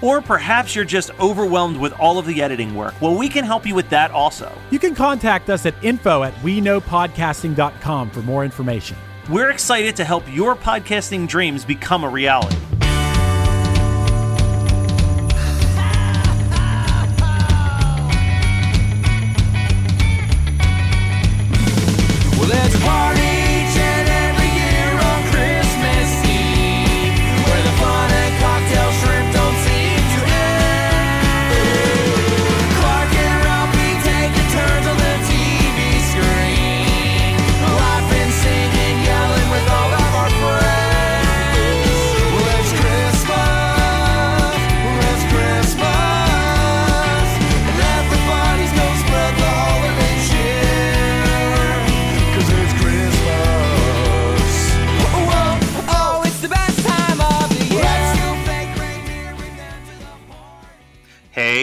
Or perhaps you're just overwhelmed with all of the editing work. Well, we can help you with that also. You can contact us at info at we know podcasting.com for more information. We're excited to help your podcasting dreams become a reality.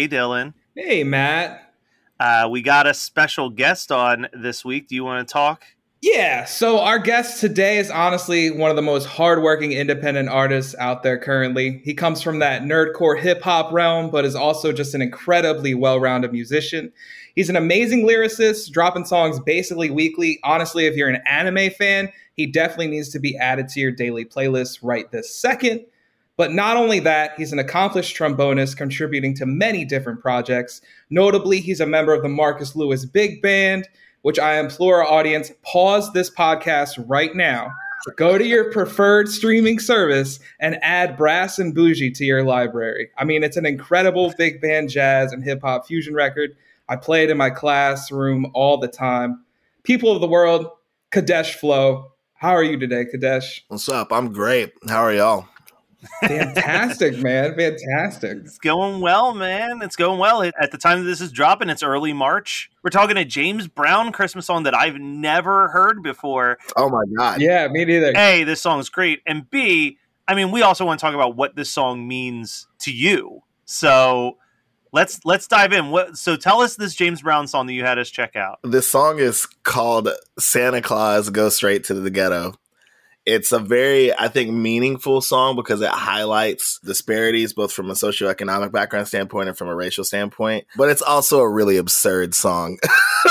Hey, Dylan. Hey, Matt. Uh, we got a special guest on this week. Do you want to talk? Yeah, so our guest today is honestly one of the most hardworking independent artists out there currently. He comes from that nerdcore hip hop realm, but is also just an incredibly well rounded musician. He's an amazing lyricist, dropping songs basically weekly. Honestly, if you're an anime fan, he definitely needs to be added to your daily playlist right this second. But not only that, he's an accomplished trombonist contributing to many different projects. Notably, he's a member of the Marcus Lewis Big Band, which I implore our audience pause this podcast right now. Go to your preferred streaming service and add Brass and Boujee to your library. I mean, it's an incredible big band jazz and hip hop fusion record. I play it in my classroom all the time. People of the world, Kadesh Flow. How are you today, Kadesh? What's up? I'm great. How are y'all? Fantastic, man. Fantastic. It's going well, man. It's going well. At the time that this is dropping, it's early March. We're talking a James Brown Christmas song that I've never heard before. Oh my god. Yeah, me neither. A, this song's great. And B, I mean, we also want to talk about what this song means to you. So let's let's dive in. What so tell us this James Brown song that you had us check out. This song is called Santa Claus Go Straight to the Ghetto. It's a very, I think, meaningful song because it highlights disparities both from a socioeconomic background standpoint and from a racial standpoint. But it's also a really absurd song.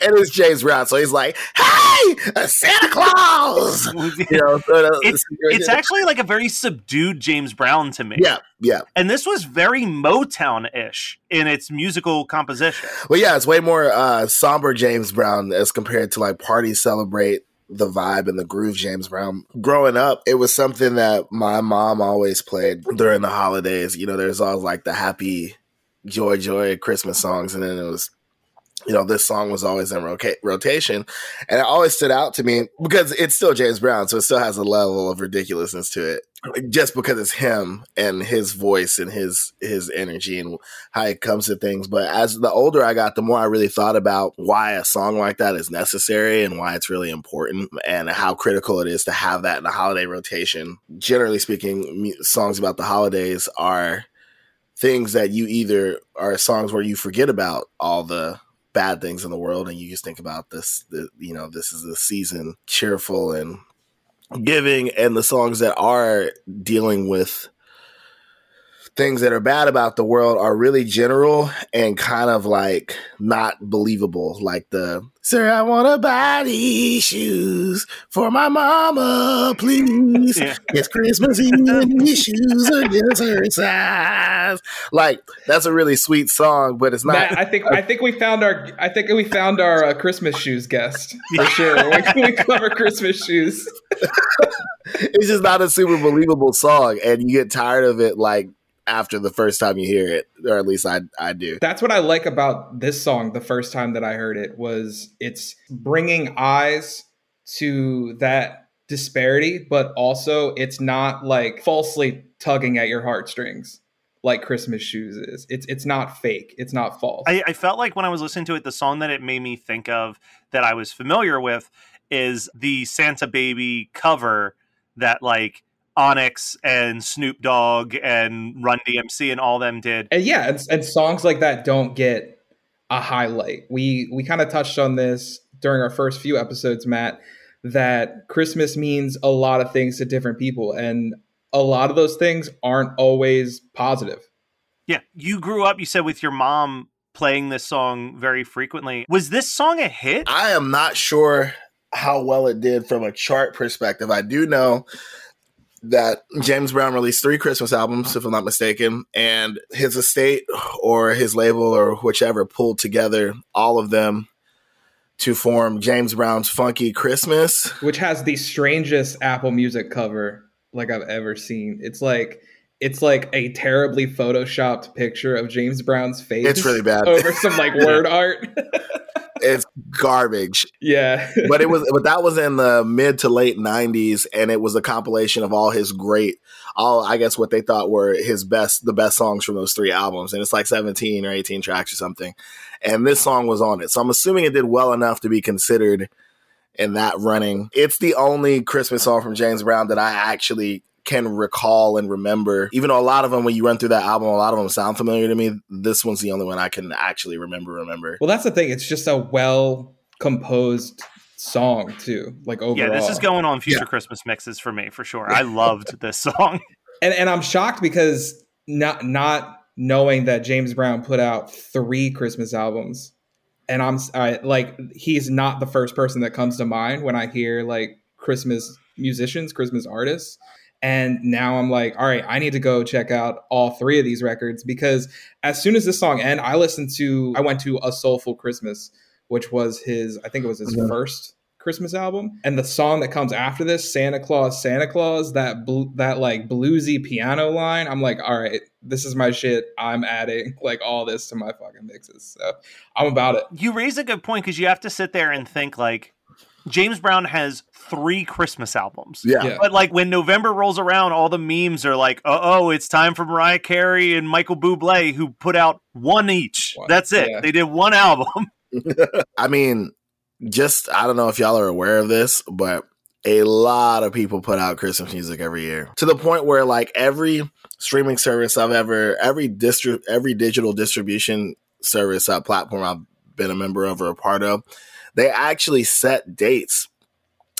and it's James Brown, so he's like, "Hey, Santa Claus!" You know, so It's it's actually like a very subdued James Brown to me. yeah, yeah. And this was very Motown ish in its musical composition. Well, yeah, it's way more uh, somber James Brown as compared to like party celebrate the vibe and the groove James Brown. Growing up, it was something that my mom always played during the holidays. You know, there's always like the happy joy joy Christmas songs, and then it was you know, this song was always in roca- rotation. And it always stood out to me because it's still James Brown. So it still has a level of ridiculousness to it just because it's him and his voice and his, his energy and how it comes to things. But as the older I got, the more I really thought about why a song like that is necessary and why it's really important and how critical it is to have that in the holiday rotation. Generally speaking, songs about the holidays are things that you either are songs where you forget about all the bad things in the world and you just think about this the, you know this is the season cheerful and giving and the songs that are dealing with things that are bad about the world are really general and kind of like not believable like the sir i want to buy these shoes for my mama please Yeah. it's christmas eve and these shoes are just her size like that's a really sweet song but it's not Matt, I think I think we found our I think we found our uh, Christmas shoes guest for sure. We, we cover Christmas shoes. it's just not a super believable song and you get tired of it like after the first time you hear it or at least i i do That's what I like about this song. The first time that I heard it was it's bringing eyes to that disparity, but also it's not like falsely tugging at your heartstrings like Christmas shoes is. It's it's not fake. It's not false. I, I felt like when I was listening to it, the song that it made me think of that I was familiar with is the Santa Baby cover that like Onyx and Snoop Dogg and Run DMC and all them did. and yeah, and, and songs like that don't get a highlight. We we kind of touched on this during our first few episodes, Matt, that Christmas means a lot of things to different people, and a lot of those things aren't always positive. Yeah, you grew up. You said with your mom playing this song very frequently. Was this song a hit? i am not sure how well it did from a chart perspective i do know that james brown released three christmas albums if i'm not mistaken and his estate or his label or whichever pulled together all of them to form james brown's funky christmas which has the strangest Apple Music cover like I've ever seen. It's like it's like a terribly photoshopped picture of James Brown's face. It's really bad. over some like word art. it's garbage. Yeah, but it was but that was in the mid to late 90s and it was a compilation of all his great all i guess what they thought were his best the best songs from those three albums. And it's like 17 or 18 tracks or something. And this song was on it. So i'm assuming it did well enough to be considered in that running. It's the only christmas song from james brown that i actually can recall and remember even though a lot of them when you run through that album a lot of them sound familiar to me this one's the only one i can actually remember remember Well, that's the thing. It's just a well composed song too. Like overall. Yeah, this is going on future Yeah. Christmas mixes for me for sure. I loved this song. and and I'm shocked because not not knowing that James Brown put out three Christmas albums, and I'm I, like he's not the first person that comes to mind when I hear like Christmas musicians, Christmas artists. And now I'm like, all right, I need to go check out all three of these records because as soon as this song end, I listened to, I went to A Soulful Christmas, which was his, I think it was his first Christmas album, and the song that comes after this, Santa Claus, Santa Claus, that bl- that like bluesy piano line, I'm like, all right, this is my shit. I'm adding like all this to my fucking mixes, so I'm about it. You raise a good point because you have to sit there and think like James Brown has three Christmas albums. yeah. Yeah. But like when November rolls around, all the memes are like, "Uh oh, it's time for Mariah Carey and Michael Bublé, who put out one each. One, That's it. yeah. They did one album." I mean, just I don't know if y'all are aware of this, but a lot of people put out Christmas music every year to the point where like every streaming service I've ever, every distri- every digital distribution service uh, platform I've been a member of or a part of, they actually set dates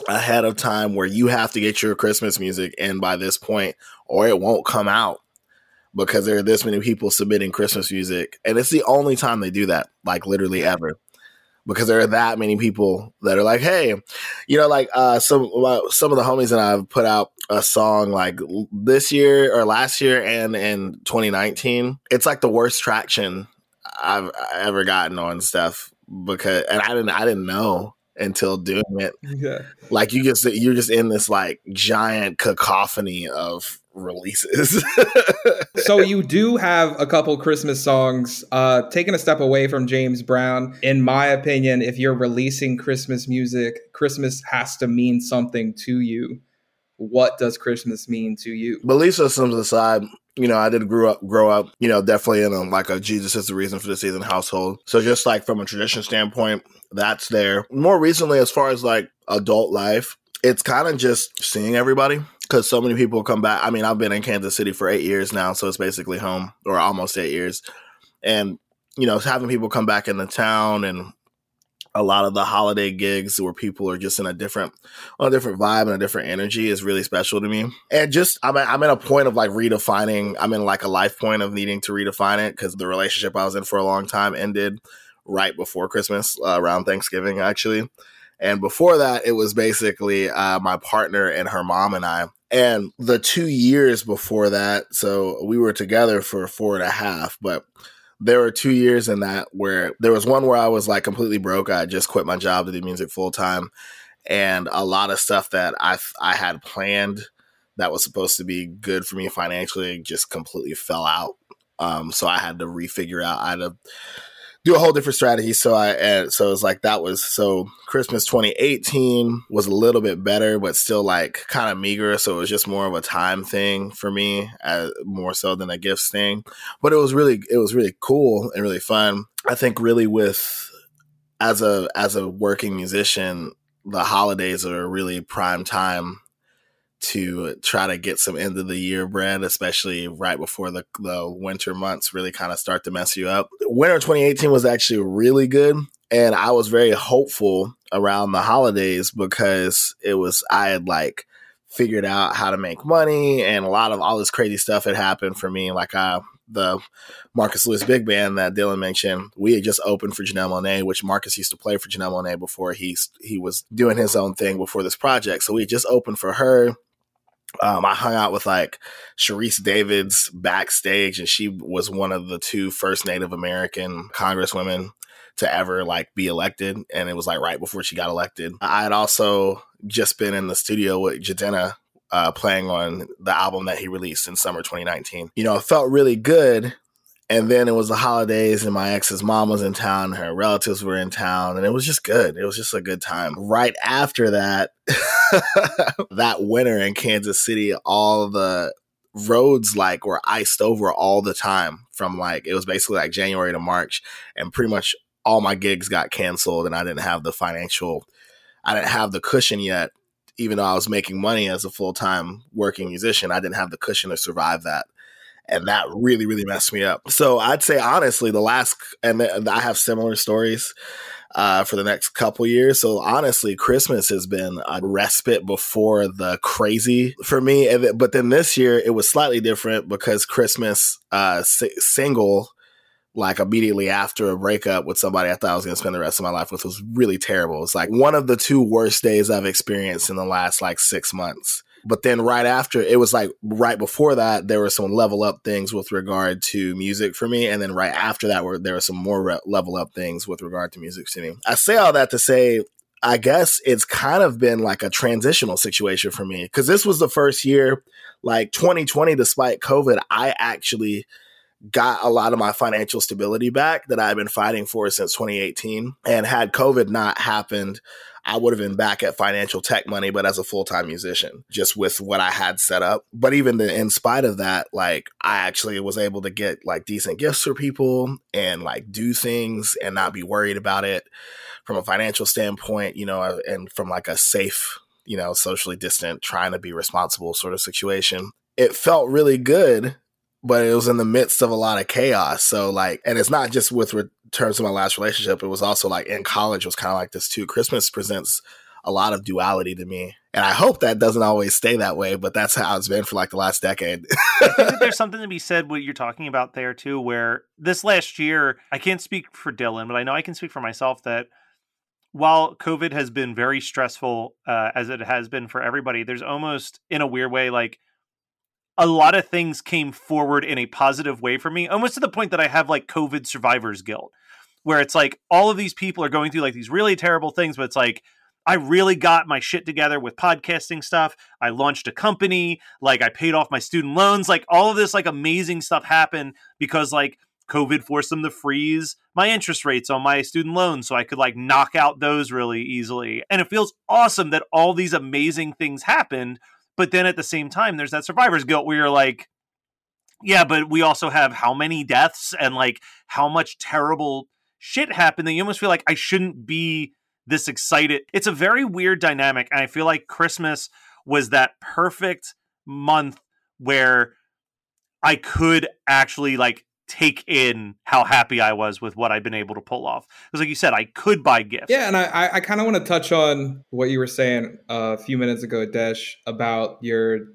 ahead of time where you have to get your Christmas music in by this point or it won't come out because there are this many people submitting Christmas music. And it's the only time they do that, like literally ever. Because there are that many people that are like, hey, you know, like uh, some some of the homies and I have put out a song like this year or last year and in 2019. It's like the worst traction I've ever gotten on stuff because, and I didn't I didn't know until doing it. Yeah. Like you just you're just in this like giant cacophony of releases. so you do have a couple Christmas songs. Uh, taking a step away from James Brown, in my opinion, if you're releasing Christmas music, Christmas has to mean something to you. What does Christmas mean to you? Belief systems aside, you know, I did grow up, grow up, you know, definitely in a, like a Jesus is the reason for the season household. So just like from a tradition standpoint, that's there. More recently, as far as like adult life, it's kind of just seeing everybody because so many people come back. I mean, I've been in Kansas City for eight years now, so it's basically home or almost eight years. And, you know, having people come back into town and a lot of the holiday gigs where people are just in a different, a different vibe and a different energy is really special to me. And just, I'm at, I'm at a point of like redefining, I'm in like a life point of needing to redefine it because the relationship I was in for a long time ended right before Christmas, uh, around Thanksgiving, actually. And before that, it was basically uh, my partner and her mom and I. And the two years before that, so we were together for four and a half, but there were two years in that where there was one where I was like completely broke. I just quit my job to do music full time. And a lot of stuff that I, I had planned that was supposed to be good for me financially just completely fell out. Um, so I had to refigure out, I had to do a whole different strategy. So I, and so it's like that was so Christmas 2018 was a little bit better, but still like kind of meager. So it was just more of a time thing for me, uh, more so than a gifts thing. But it was really, it was really cool and really fun. I think really with as a as a working musician, the holidays are really prime time to try to get some end of the year bread, especially right before the, the winter months really kind of start to mess you up. Winter 2018 was actually really good. And I was very hopeful around the holidays because it was, I had like figured out how to make money and a lot of all this crazy stuff had happened for me. Like I, the Marcus Lewis big band that Dylan mentioned, we had just opened for Janelle Monae, which Marcus used to play for Janelle Monae before he he was doing his own thing before this project. So we just opened for her. Um, I hung out with like Sharice Davids backstage, and she was one of the two first Native American congresswomen to ever like be elected. And it was like right before she got elected. I had also just been in the studio with Jadena uh, playing on the album that he released in summer 2019. You know, it felt really good. And then it was the holidays, and my ex's mom was in town, her relatives were in town, and it was just good. It was just a good time. Right after that, that winter in Kansas City, all the roads like were iced over all the time from like it was basically like January to March, and pretty much all my gigs got canceled, and I didn't have the financial, I didn't have the cushion yet. Even though I was making money as a full time working musician, I didn't have the cushion to survive that. And that really really messed me up. So i'd say honestly the last and i have similar stories uh, for the next couple years. So honestly christmas has been a respite before the crazy for me. But then this year it was slightly different because christmas uh, single like immediately after a breakup with somebody I thought I was going to spend the rest of my life with was really terrible. It's like one of the two worst days I've experienced in the last like six months. But then right after, it was like right before that, there were some level up things with regard to music for me. And then right after that, were, there were some more re- level up things with regard to music to me. I say all that to say, I guess it's kind of been like a transitional situation for me because this was the first year, like 2020, despite COVID, I actually got a lot of my financial stability back that I've been fighting for since 2018. And had COVID not happened, I would have been back at financial tech money, but as a full time musician, just with what I had set up. But even the, in spite of that, like I actually was able to get like decent gifts for people and like do things and not be worried about it from a financial standpoint, you know, uh, and from like a safe, you know, socially distant, trying to be responsible sort of situation. It felt really good but it was in the midst of a lot of chaos. So like, and it's not just with re- terms of my last relationship. It was also like in college was kind of like this too. Christmas presents a lot of duality to me. And I hope that doesn't always stay that way, but that's how it's been for like the last decade. I think that there's something to be said what you're talking about there too, where this last year, I can't speak for Dylan, but I know I can speak for myself that while COVID has been very stressful, uh, as it has been for everybody, there's almost in a weird way like a lot of things came forward in a positive way for me, almost to the point that I have like COVID survivor's guilt, where it's like all of these people are going through like these really terrible things, but it's like I really got my shit together with podcasting stuff. I launched a company, like I paid off my student loans, like all of this like amazing stuff happened because like COVID forced them to freeze my interest rates on my student loans so I could like knock out those really easily. And it feels awesome that all these amazing things happened, but then at the same time there's that survivor's guilt where you're like yeah, but we also have how many deaths and like how much terrible shit happened that you almost feel like I shouldn't be this excited. It's a very weird dynamic. And I feel like Christmas was that perfect month where I could actually like take in how happy I was with what I've been able to pull off. Because like you said, I could buy gifts. Yeah, and I, I, kind of want to touch on what you were saying uh, a few minutes ago, Desh, about your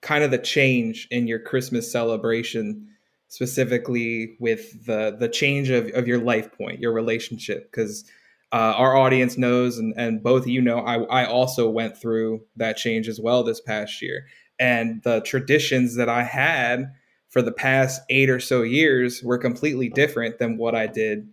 kind of the change in your Christmas celebration, specifically with the the change of, of your life point, your relationship. Because uh, our audience knows, and, and both of you know, I, I also went through that change as well this past year. And the traditions that I had for the past eight or so years were completely different than what I did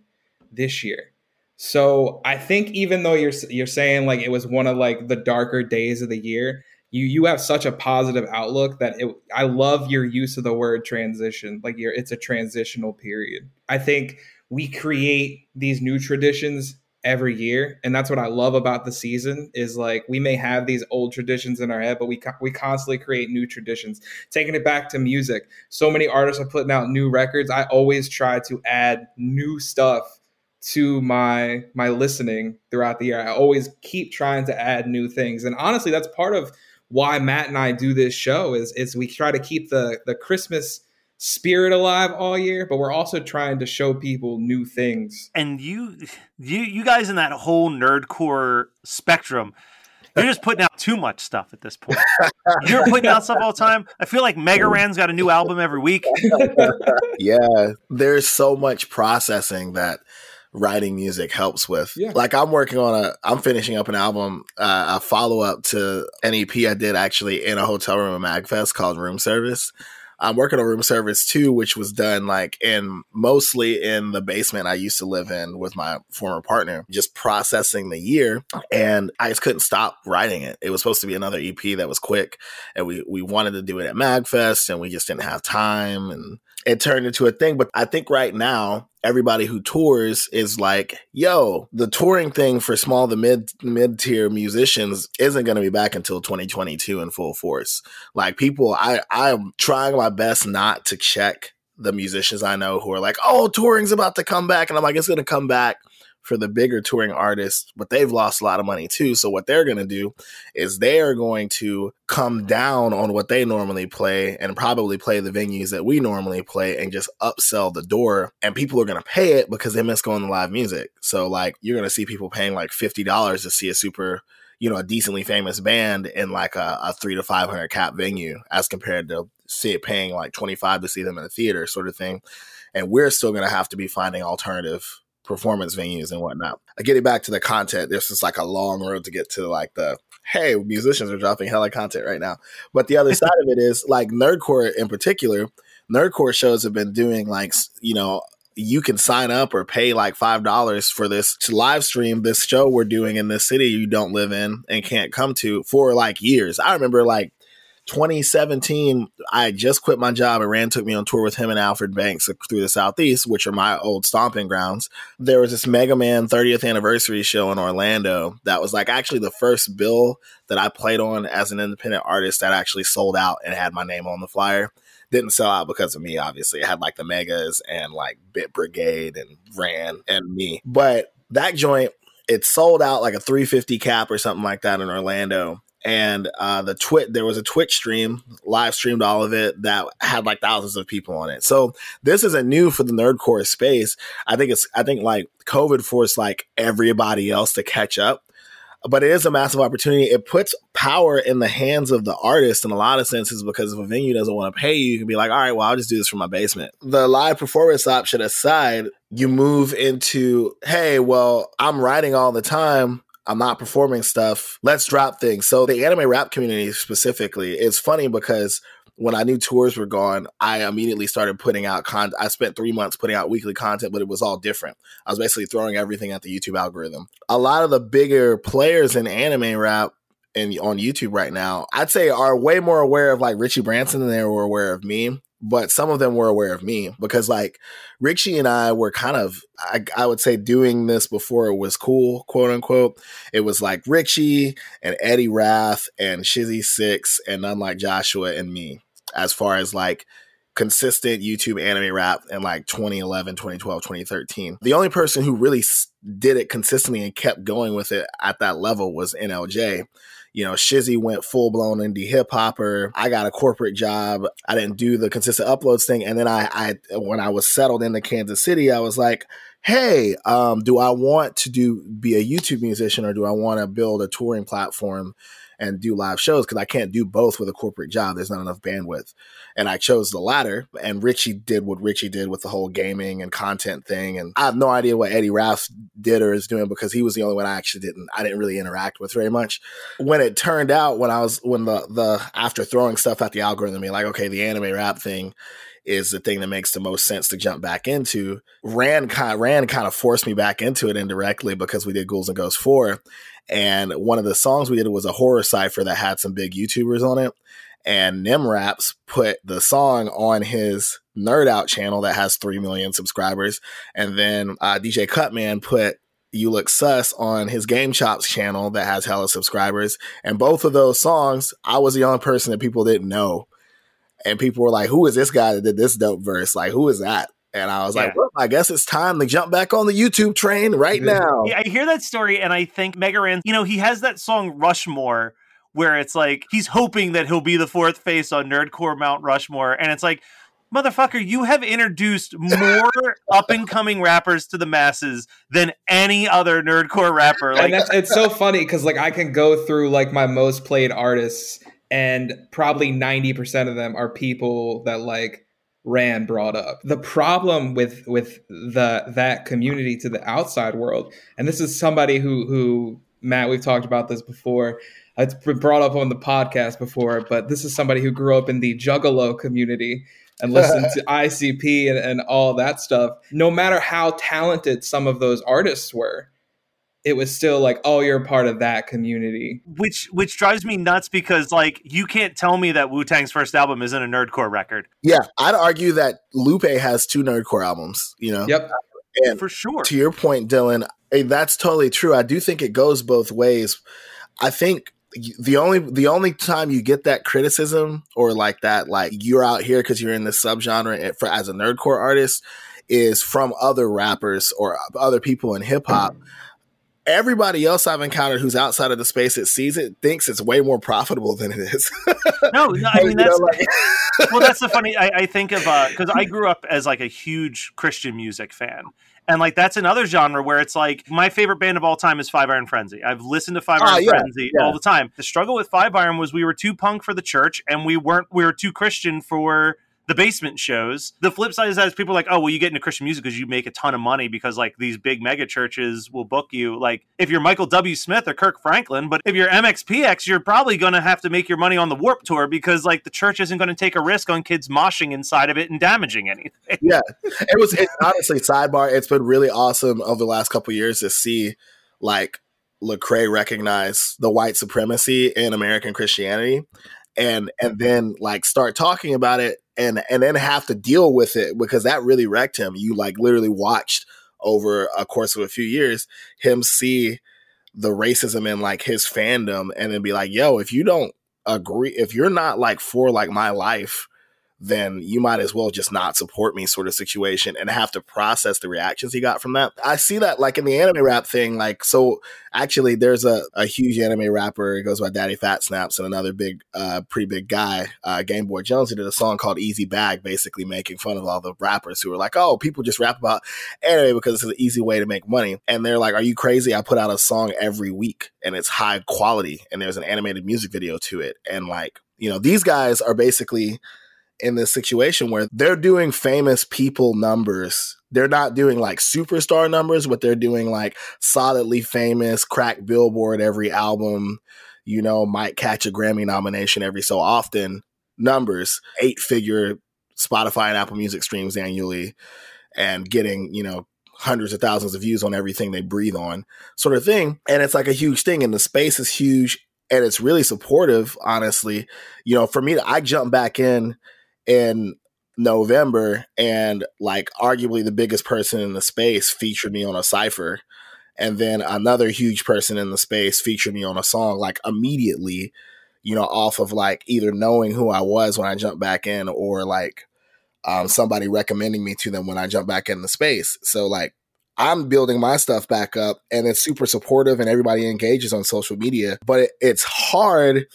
this year. So I think even though you're you're saying like it was one of like the darker days of the year, you you have such a positive outlook that it, I love your use of the word transition. Like you're, it's a transitional period. I think we create these new traditions every year and that's what i love about the season is like we may have these old traditions in our head but we co- we constantly create new traditions. Taking it back to music so many artists are putting out new records. I always try to add new stuff to my my listening throughout the year. I always keep trying to add new things and honestly that's part of why matt and i do this show is is we try to keep the the christmas spirit alive all year, but we're also trying to show people new things. And you, you, you guys in that whole nerdcore spectrum, you're just putting out too much stuff at this point. You're putting out stuff all the time. I feel like Mega Ran's got a new album every week. yeah, there's so much processing that writing music helps with. Yeah. Like I'm working on a, I'm finishing up an album, uh, a follow up to an EP I did actually in a hotel room at MagFest called Room Service. I'm working on room service too, which was done like in mostly in the basement I used to live in with my former partner, just processing the year. And I just couldn't stop writing it. It was supposed to be another EP that was quick. And we, we wanted to do it at MagFest and we just didn't have time. And it turned into a thing. But I think right now, everybody who tours is like, yo, the touring thing for small the mid mid tier musicians isn't going to be back until 2022 in full force. Like people, I I'm trying my best not to check the musicians I know who are like, oh, touring's about to come back, and I'm like, it's going to come back for the bigger touring artists, but they've lost a lot of money too. So what they're going to do is they are going to come down on what they normally play and probably play the venues that we normally play and just upsell the door. And people are going to pay it because they miss going to live music. So like you're going to see people paying like $50 to see a super you know, a decently famous band in like a, a three to 500 cap venue as compared to see it paying like 25 to see them in a theater sort of thing. And we're still going to have to be finding alternative performance venues and whatnot. Getting back to the content, this is like a long road to get to like the hey, musicians are dropping hella content right now. But the other side of it is like nerdcore in particular. Nerdcore shows have been doing like you know you can sign up or pay like five dollars for this to live stream this show we're doing in this city you don't live in and can't come to for like years. I remember like 2017, I just quit my job and Ran took me on tour with him and Alfred Banks through the Southeast, which are my old stomping grounds. There was this Mega Man 30th anniversary show in Orlando that was like actually the first bill that I played on as an independent artist that actually sold out and had my name on the flyer. Didn't sell out because of me, obviously. It had like the Megas and like Bit Brigade and Ran and me. But that joint, it sold out like a 350 cap or something like that in Orlando and uh, the twit there was a Twitch stream, live streamed all of it that had like thousands of people on it. So this isn't new for the nerdcore space. I think it's I think like COVID forced like everybody else to catch up. But it is a massive opportunity. It puts power in the hands of the artist in a lot of senses because if a venue doesn't want to pay you, you can be like, all right, well, I'll just do this from my basement. The live performance option aside, you move into, hey, well, I'm writing all the time. I'm not performing stuff. Let's drop things. So the anime rap community specifically, it's funny because when I knew tours were gone, I immediately started putting out content. I spent three months putting out weekly content, but it was all different. I was basically throwing everything at the YouTube algorithm. A lot of the bigger players in anime rap and on YouTube right now, I'd say are way more aware of like Richie Branson than they were aware of me. But some of them were aware of me because like Richie and I were kind of, I, I would say, doing this before it was cool, quote unquote. It was like Richie and Eddie Rath and Shizzy Six and None Like Joshua and me as far as like consistent YouTube anime rap in like 2011, 2012, 2013. The only person who really did it consistently and kept going with it at that level was NLJ. You know, Shizzy went full blown indie hip hopper. I got a corporate job. I didn't do the consistent uploads thing. And then I, I, when I was settled into Kansas City, I was like, hey, um, do I want to do be a YouTube musician or do I want to build a touring platform and do live shows? Because I can't do both with a corporate job. There's not enough bandwidth. And I chose the latter. And Richie did what Richie did with the whole gaming and content thing. And I have no idea what Eddie Raff did or is doing because he was the only one I actually didn't I didn't really interact with very much. When it turned out when I was when the the after throwing stuff at the algorithm, being like, okay, the anime rap thing is the thing that makes the most sense to jump back into. Ran kind Ran kind of forced me back into it indirectly because we did Ghouls and Ghosts 4. And one of the songs we did was a horror cipher that had some big YouTubers on it. And NemRaps put the song on his Nerd Out channel that has 3 million subscribers. And then uh, DJ Cutman put You Look Sus on his Game Chops channel that has hella subscribers. And both of those songs, I was the only person that people didn't know. And people were like, who is this guy that did this dope verse? Like, who is that? And I was like, well, I guess it's time to jump back on the YouTube train right mm-hmm. now. Yeah, I hear that story, and I think Mega Ran, you know, he has that song Rushmore, where it's like he's hoping that he'll be the fourth face on Nerdcore Mount Rushmore, and it's like, motherfucker, you have introduced more up and coming rappers to the masses than any other Nerdcore rapper. Like, and that's it's so funny because like I can go through like my most played artists, and probably ninety percent of them are people that like Ran brought up. The problem with with the that community to the outside world, and this is somebody who who Matt, we've talked about this before. It's been brought up on the podcast before, but this is somebody who grew up in the Juggalo community and listened to ICP and, and all that stuff. No matter how talented some of those artists were, it was still like, oh, you're part of that community. which which drives me nuts because like you can't tell me that Wu Tang's first album isn't a nerdcore record Yeah, I'd argue that Lupe has two nerdcore albums. You know, Yep. and for sure. to your point, Dylan, eh, that's totally true. I do think it goes both ways. I think the only the only time you get that criticism or like that, like you're out here because you're in this subgenre for as a nerdcore artist, is from other rappers or other people in hip hop. Everybody else I've encountered who's outside of the space that sees it thinks it's way more profitable than it is. No, no, I mean You know, that's like- well, that's the funny. I, I think of because I grew up as like a huge Christian music fan, and like that's another genre where it's like my favorite band of all time is Five Iron Frenzy. I've listened to Five Ah, Iron yeah, Frenzy yeah. all the time. The struggle with Five Iron was we were too punk for the church, and we weren't. We were too Christian for the basement shows. The flip side is that people are like, oh, well, you get into Christian music because you make a ton of money because like these big mega churches will book you. Like if you're Michael W. Smith or Kirk Franklin, but if you're MXPX, you're probably going to have to make your money on the Warped Tour because like the church isn't going to take a risk on kids moshing inside of it and damaging anything. yeah it was it, honestly sidebar it's been really awesome over the last couple years to see like lecrae recognize the white supremacy in american christianity and and then like start talking about it and and then have to deal with it because that really wrecked him. You like literally watched over a course of a few years him see the racism in like his fandom and then be like yo if you don't agree if you're not like for like my life then you might as well just not support me sort of situation and have to process the reactions he got from that. I see that like in the anime rap thing, like so actually there's a, a huge anime rapper, it goes by Daddyphatsnaps and another big uh pretty big guy, uh GameboyJones, who did a song called Easy Bag, basically making fun of all the rappers who are like, Oh, people just rap about anime because it's an easy way to make money. And they're like, Are you crazy? I put out a song every week and it's high quality and there's an animated music video to it. And like, you know, these guys are basically in this situation where they're doing famous people numbers. They're not doing like superstar numbers, but they're doing like solidly famous, crack billboard every album, you know, might catch a Grammy nomination every so often numbers, eight figure Spotify and Apple Music streams annually, and getting, you know, hundreds of thousands of views on everything they breathe on, sort of thing. And it's like a huge thing, and the space is huge and it's really supportive, honestly. You know, for me, I jump back in in November, and like arguably the biggest person in the space featured me on a cipher. And then another huge person in the space featured me on a song like immediately, you know, off of like either knowing who I was when I jumped back in or like um, somebody recommending me to them when I jump back in the space. So like I'm building my stuff back up and it's super supportive and everybody engages on social media, but it, it's hard.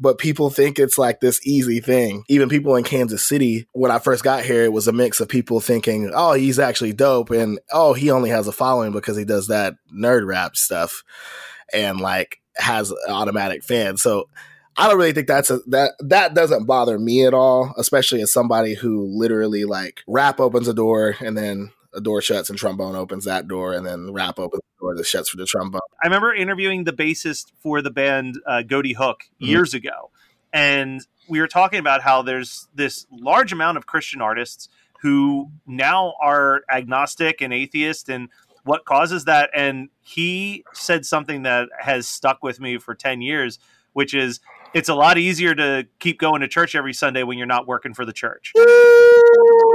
But people think it's like this easy thing. Even people in Kansas City, when I first got here, it was a mix of people thinking, oh, he's actually dope. And oh, he only has a following because he does that nerd rap stuff and like has automatic fans. So I don't really think that's a that that doesn't bother me at all, especially as somebody who literally like rap opens a door and then a door shuts and trombone opens that door and then rap opens the door that shuts for the trombone. I remember interviewing the bassist for the band uh, Goaty Hook Mhm. years ago, and we were talking about how there's this large amount of Christian artists who now are agnostic and atheist, and what causes that. And he said something that has stuck with me for ten years, which is it's a lot easier to keep going to church every Sunday when you're not working for the church.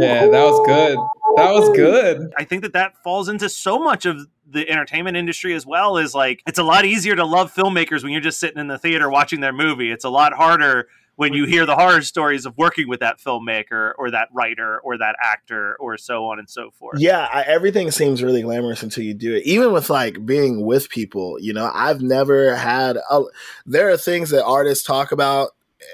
Yeah, that was good. That was good. I think that that falls into so much of the entertainment industry as well is like it's a lot easier to love filmmakers when you're just sitting in the theater watching their movie. It's a lot harder when you hear the horror stories of working with that filmmaker or that writer or that actor or so on and so forth. Yeah, I, everything seems really glamorous until you do it. Even with like being with people, you know, I've never had. A, there are things that artists talk about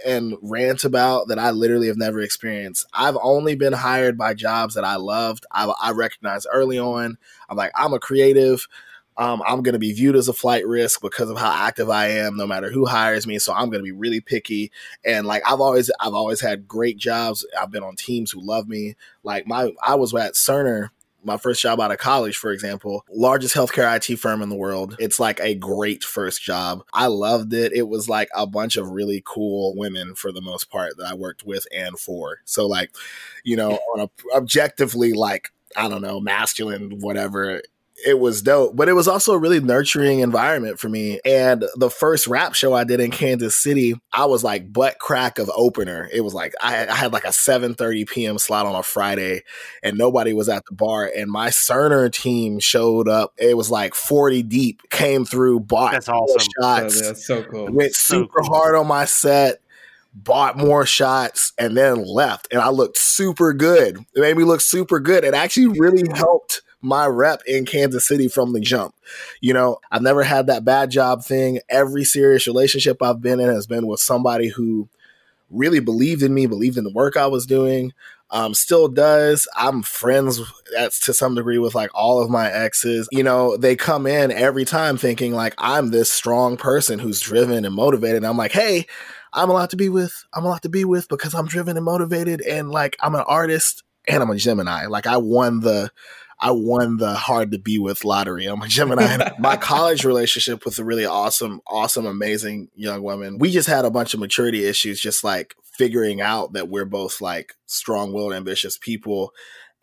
and rant about that I literally have never experienced. I've only been hired by jobs that I loved. I, I recognized early on. I'm like, I'm a creative. Um, I'm going to be viewed as a flight risk because of how active I am, no matter who hires me. So I'm going to be really picky. And like I've always, I've always had great jobs. I've been on teams who love me. Like my, I was at Cerner my first job out of college, for example, largest healthcare IT firm in the world. It's like a great first job. I loved it. It was like a bunch of really cool women for the most part that I worked with and for. So like, you know, on a objectively like I don't know, masculine, whatever. It was dope, but it was also a really nurturing environment for me. And the first rap show I did in Kansas City, I was like butt crack of opener. It was like I, I had like a 7:30 p.m. slot on a Friday, and nobody was at the bar. And my Cerner team showed up. It was like 40 deep, came through, bought That's awesome. Oh, shots, that's so cool. went So super cool. hard on my set, bought more shots, and then left. And I looked super good. It made me look super good. It actually really helped my rep in Kansas City from the jump. You know, I've never had that bad job thing. Every serious relationship I've been in has been with somebody who really believed in me, believed in the work I was doing. Um, still does. I'm friends that's to some degree with like all of my exes. You know, they come in every time thinking like I'm this strong person who's driven and motivated. And I'm like, hey, I'm a lot to be with. I'm a lot to be with because I'm driven and motivated and like I'm an artist and I'm a Gemini. Like I won the I won the hard to be with lottery. I'm a Gemini. My college relationship with a really awesome, awesome, amazing young woman. We just had a bunch of maturity issues, just like figuring out that we're both like strong willed, ambitious people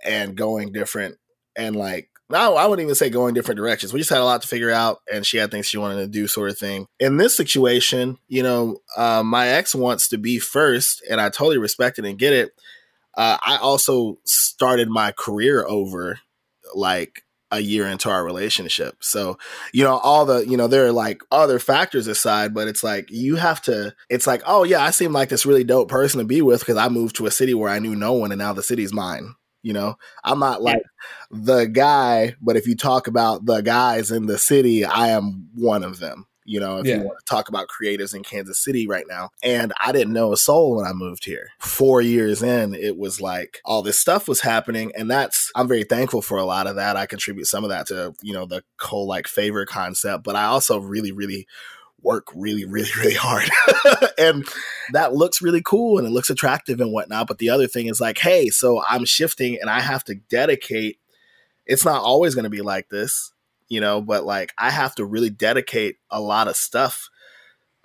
and going different and like no, I wouldn't even say going different directions. We just had a lot to figure out, and she had things she wanted to do, sort of thing. In this situation, you know, uh, my ex wants to be first, and I totally respect it and get it. Uh, I also started my career over like a year into our relationship. So, you know, all the, you know, there are like other factors aside, but it's like you have to, it's like, oh, yeah, I seem like this really dope person to be with because I moved to a city where I knew no one and now the city's mine. You know, I'm not like the guy, but if you talk about the guys in the city, I am one of them. You know, if Yeah. you want to talk about creatives in Kansas City right now. And I didn't know a soul when I moved here. Four years in, it was like all this stuff was happening. And that's, I'm very thankful for a lot of that. I contribute some of that to, you know, the whole like favor concept, but I also really, really work really, really, really hard. and that looks really cool and it looks attractive and whatnot. But the other thing is like, hey, so I'm shifting and I have to dedicate. It's not always going to be like this, you know, but like I have to really dedicate a lot of stuff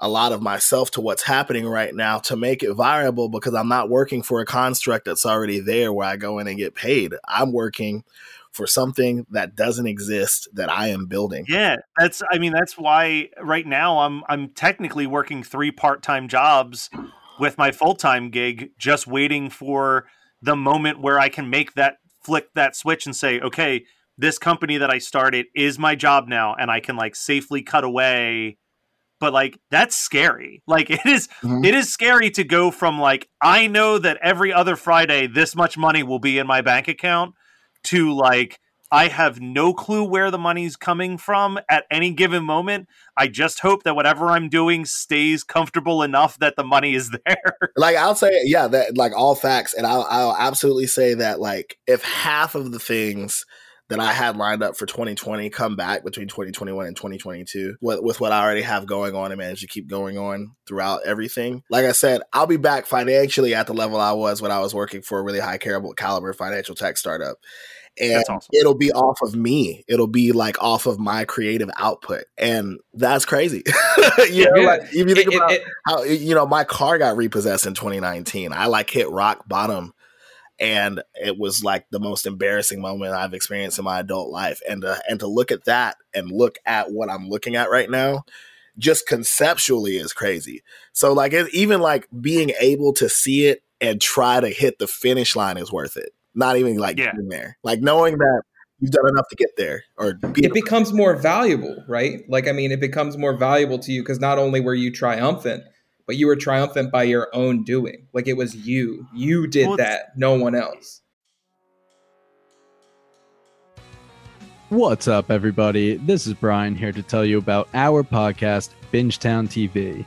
a lot of myself to what's happening right now to make it viable because I'm not working for a construct that's already there where I go in and get paid. I'm working for something that doesn't exist that I am building. Yeah, that's I mean that's why right now I'm I'm technically working three part-time jobs with my full-time gig just waiting for the moment where I can make that flick that switch and say, "Okay, this company that I started is my job now and I can like safely cut away." But like that's scary. Like it is Mhm. it is scary to go from like I know that every other Friday this much money will be in my bank account to like I have no clue where the money's coming from at any given moment. I just hope that whatever I'm doing stays comfortable enough that the money is there. Like I'll say, yeah, that like all facts, and I'll I'll absolutely say that like if half of the things that I had lined up for 2020 come back between 2021 and 2022 with, with what I already have going on and manage to keep going on throughout everything. Like I said, I'll be back financially at the level I was when I was working for a really high caliber, financial tech startup. And awesome. it'll be off of me. It'll be like off of my creative output. And that's crazy. you know, Yeah. like, if you think It- it- about it- how you know my car got repossessed in 2019 i like hit rock bottom and it was like the most embarrassing moment i've experienced in my adult life and to, and to look at that and look at what i'm looking at right now just conceptually is crazy so like it, even like being able to see it and try to hit the finish line is worth it not even like Yeah. getting there like knowing that you've done enough to get there or be it becomes more valuable, right? Like, I mean, it becomes more valuable to you because not only were you triumphant, but you were triumphant by your own doing. Like, it was you. You did Well, that, no one else. What's up, everybody? This is Brian here to tell you about our podcast, Bingetown TV.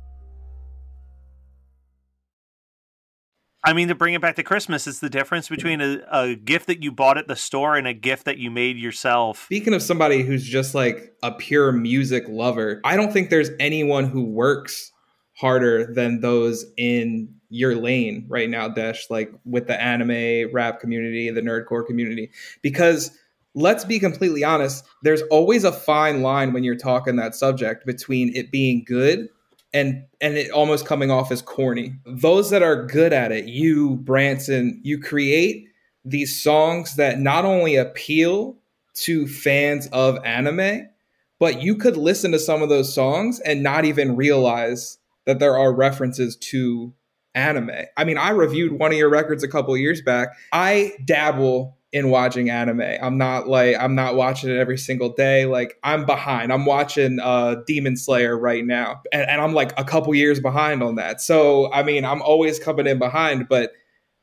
I mean, to bring it back to Christmas, it's the difference between a, a gift that you bought at the store and a gift that you made yourself. Speaking of somebody who's just like a pure music lover, I don't think there's anyone who works harder than those in your lane right now, Desh, like with the anime rap community, the nerdcore community. Because let's be completely honest, there's always a fine line when you're talking that subject between it being good and and it almost coming off as corny. Those that are good at it, you, Branson, you create these songs that not only appeal to fans of anime, but you could listen to some of those songs and not even realize that there are references to anime. I mean, I reviewed one of your records a couple years back. I dabble in watching anime. I'm not like I'm not watching it every single day. Like I'm behind. I'm watching uh Demon Slayer right now. And, and I'm like a couple years behind on that. So I mean I'm always coming in behind, but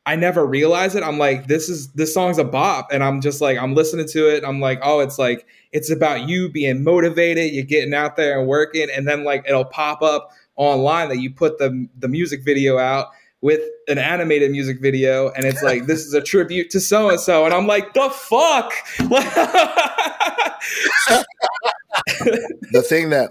I never realize it. I'm like, this is this song's a bop, and I'm just like, I'm listening to it. I'm like, oh, it's like it's about you being motivated. You're getting out there and working, and then like it'll pop up online that you put the the music video out with an animated music video, and it's like this is a tribute to so and so, and I'm like, the fuck. the thing that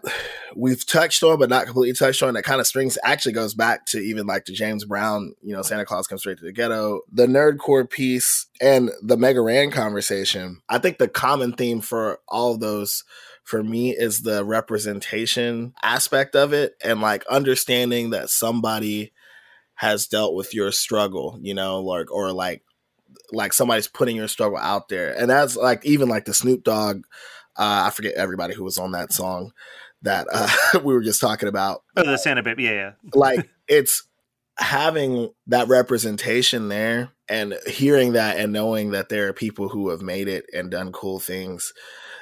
we've touched on but not completely touched on that kind of strings actually goes back to even like the James Brown, you know, Santa Claus comes straight to the ghetto, the nerdcore piece and the Mega Ran conversation. I think the common theme for all of those for me is the representation aspect of it and like understanding that somebody has dealt with your struggle, you know, like or like like somebody's putting your struggle out there. And that's like even like the Snoop Dogg uh I forget everybody who was on that song that uh we were just talking about. Oh, the Santa Baby. Yeah, yeah. Like it's having that representation there and hearing that and knowing that there are people who have made it and done cool things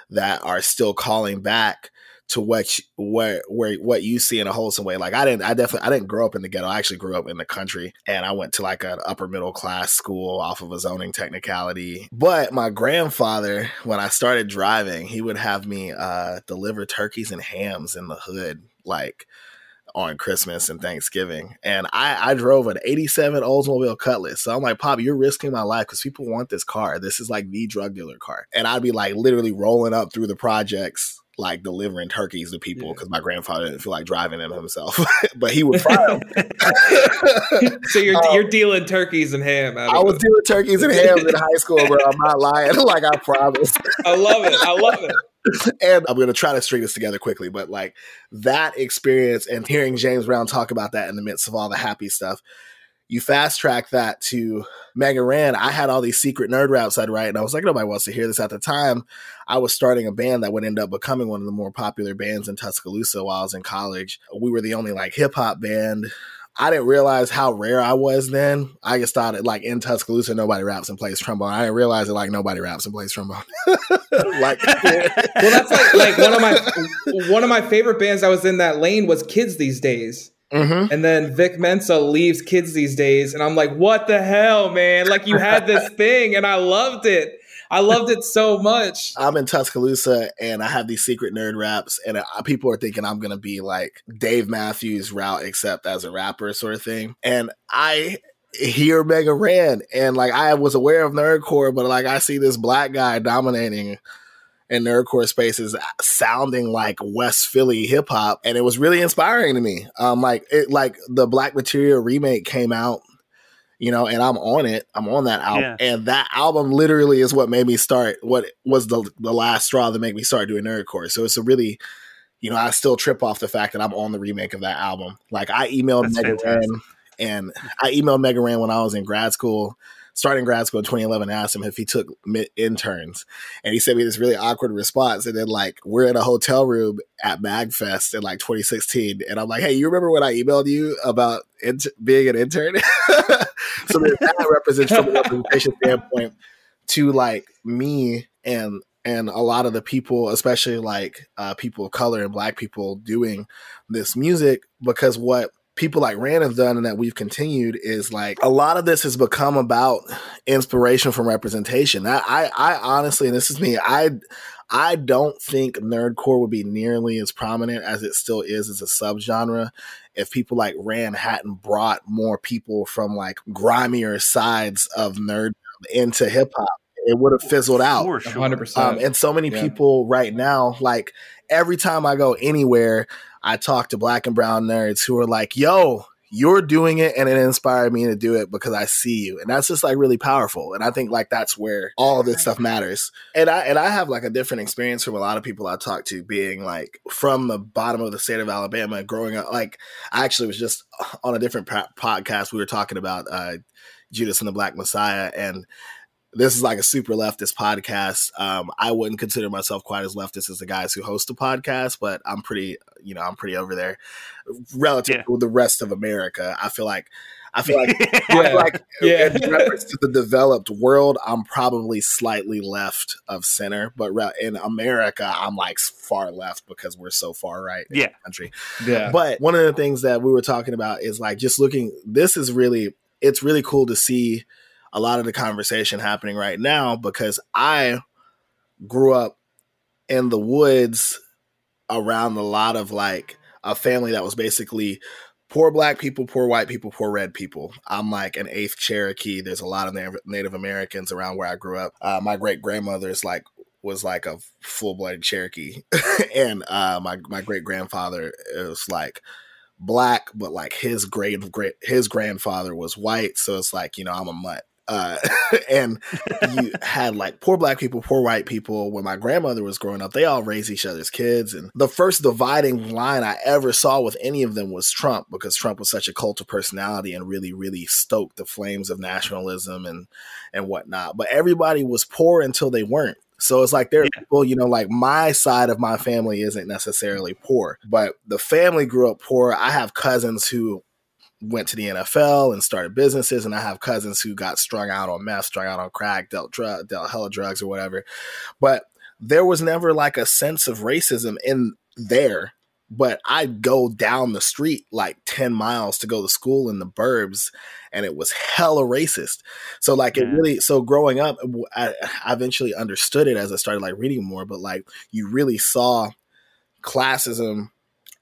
that are still calling back to what you, where where what you see in a wholesome way. Like I didn't, I definitely, I didn't grow up in the ghetto. I actually grew up in the country, and I went to like an upper middle class school off of a zoning technicality. But my grandfather, when I started driving, he would have me uh, deliver turkeys and hams in the hood, like on Christmas and Thanksgiving. And I, I drove an 87 Oldsmobile Cutlass. So I'm like, Pop, you're risking my life because people want this car. This is like the drug dealer car. And I'd be like literally rolling up through the projects, like delivering turkeys to people because my grandfather didn't feel like driving them himself. but he would fry them. so you're Um, you're dealing turkeys and ham. I was it. doing turkeys and ham in high school, bro. I'm not lying. like I promise. I love it. I love it. and I'm going to try to string this together quickly, but like that experience and hearing James Brown talk about that in the midst of all the happy stuff, you fast track that to Mega Ran. I had all these secret nerd raps I'd write, and I was like, nobody wants to hear this at the time. I was starting a band that would end up becoming one of the more popular bands in Tuscaloosa while I was in college. We were the only like hip hop band. I didn't realize how rare I was then. I just thought it like in Tuscaloosa, nobody raps and plays trombone. I didn't realize it like nobody raps and plays trombone. like, Well, that's like like one of my one of my favorite bands I was in that lane was Kids These Days. Mhm. And then Vic Mensa leaves Kids These Days, and I'm like, what the hell, man? Like you had this thing, and I loved it. I loved it so much. I'm in Tuscaloosa and I have these secret nerd raps, and uh, people are thinking I'm gonna be like Dave Matthews route, except as a rapper, sort of thing. And I hear Mega Ran, and like I was aware of nerdcore, but like I see this black guy dominating in nerdcore spaces, sounding like West Philly hip hop, and it was really inspiring to me. Um, like it, like the Black Materia remake came out you know, and I'm on it. I'm on that album, Yeah. and that album literally is what made me start. What was the the last straw that made me start doing nerdcore? So it's a really, you know, I still trip off the fact that I'm on the remake of that album. Like I emailed That's Mega fantastic. Ran, and I emailed Mega Ran when I was in grad school, starting grad school in 2011. and Asked him if he took mid interns, and he sent me this really awkward response. And then like we're in a hotel room at Magfest in like 2016, and I'm like, hey, you remember when I emailed you about being an intern? so that, that represents from a representation standpoint to like me and and a lot of the people especially like uh, people of color and black people doing this music because what people like Ran have done and that we've continued is like a lot of this has become about inspiration from representation. I, I, I honestly, and this is me, I I don't think nerdcore would be nearly as prominent as it still is as a subgenre if people like Ran hadn't brought more people from like grimier sides of nerd into hip hop. It would have fizzled out. For sure. 100%. Um, and so many Yeah. people right now, like every time I go anywhere, I talk to black and brown nerds who are like, yo, you're doing it and it inspired me to do it because I see you. And that's just like really powerful. And I think like that's where all this stuff matters. And I and I have like a different experience from a lot of people I talk to being like from the bottom of the state of Alabama growing up. Like I actually was just on a different po- podcast. We were talking about uh Judas and the Black Messiah and this is like a super leftist podcast. Um, I wouldn't consider myself quite as leftist as the guys who host the podcast, but I'm pretty, you know, I'm pretty over there relative Yeah. to the rest of America. I feel like, I feel like, I Yeah. feel like Yeah. in reference to the developed world, I'm probably slightly left of center, but re- in America, I'm like far left because we're so far right in Yeah. the country. yeah. But one of the things that we were talking about is like just looking, this is really, it's really cool to see a lot of the conversation happening right now because I grew up in the woods around a lot of like a family that was basically poor black people, poor white people, poor red people. I'm like an eighth Cherokee. There's a lot of Native- Americans around where I grew up. Uh, my great grandmother is like was like a full blooded Cherokee, and uh, my my great grandfather is like black, but like his great great his grandfather was white. So it's like you know I'm a mutt Uh, and you had like poor black people, poor white people. When my grandmother was growing up, they all raised each other's kids. And the first dividing line I ever saw with any of them was Trump, because Trump was such a cult of personality and really, really stoked the flames of nationalism and and whatnot. But everybody was poor until they weren't. So it's like there are Yeah. people, you know, like my side of my family isn't necessarily poor, but the family grew up poor. I have cousins who went to the NFL and started businesses, and I have cousins who got strung out on meth, strung out on crack, dealt drug, dealt hella drugs or whatever. But there was never like a sense of racism in there. But I'd go down the street like 10 miles to go to school in the burbs, and it was hella racist. So, like, it really, so growing up, I, I eventually understood it as I started like reading more, but like, you really saw classism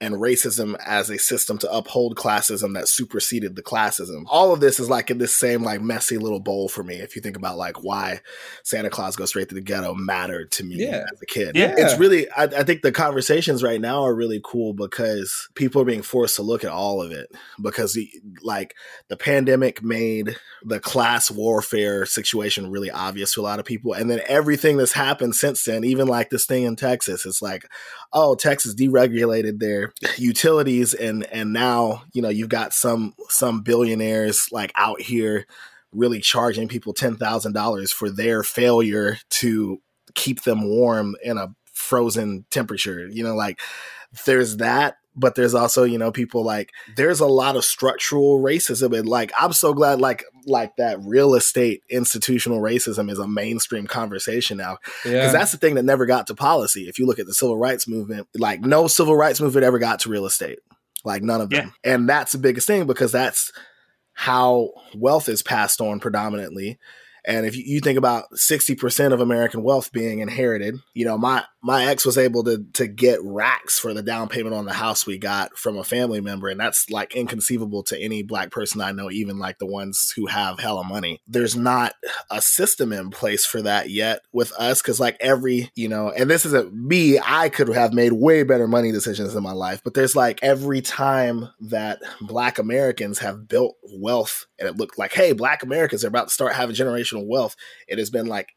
and racism as a system to uphold classism that superseded the classism. All of this is like in this same like messy little bowl for me. If you think about like why Santa Claus goes straight to the ghetto mattered to me Yeah. as a kid. Yeah. It's really I, I think the conversations right now are really cool because people are being forced to look at all of it because the- like the pandemic made the class warfare situation really obvious to a lot of people and then everything that's happened since then even like this thing in Texas it's like oh Texas deregulated their utilities and and now you know you've got some some billionaires like out here really charging people $10,000 for their failure to keep them warm in a frozen temperature you know like there's that but there's also you know people like there's a lot of structural racism and like i'm so glad like like that real estate institutional racism is a mainstream conversation now because Yeah. that's the thing that never got to policy. If you look at the civil rights movement, like no civil rights movement ever got to real estate, like none of them. And that's the biggest thing because that's how wealth is passed on predominantly. And if you, think about 60% of American wealth being inherited, you know, my my ex was able to to get racks for the down payment on the house we got from a family member. And that's like inconceivable to any black person I know, even like the ones who have hella money. There's not a system in place for that yet with us because like every you know and this isn't me i could have made way better money decisions in my life but there's like every time that black americans have built wealth and it looked like hey black americans are about to start having generational wealth it has been like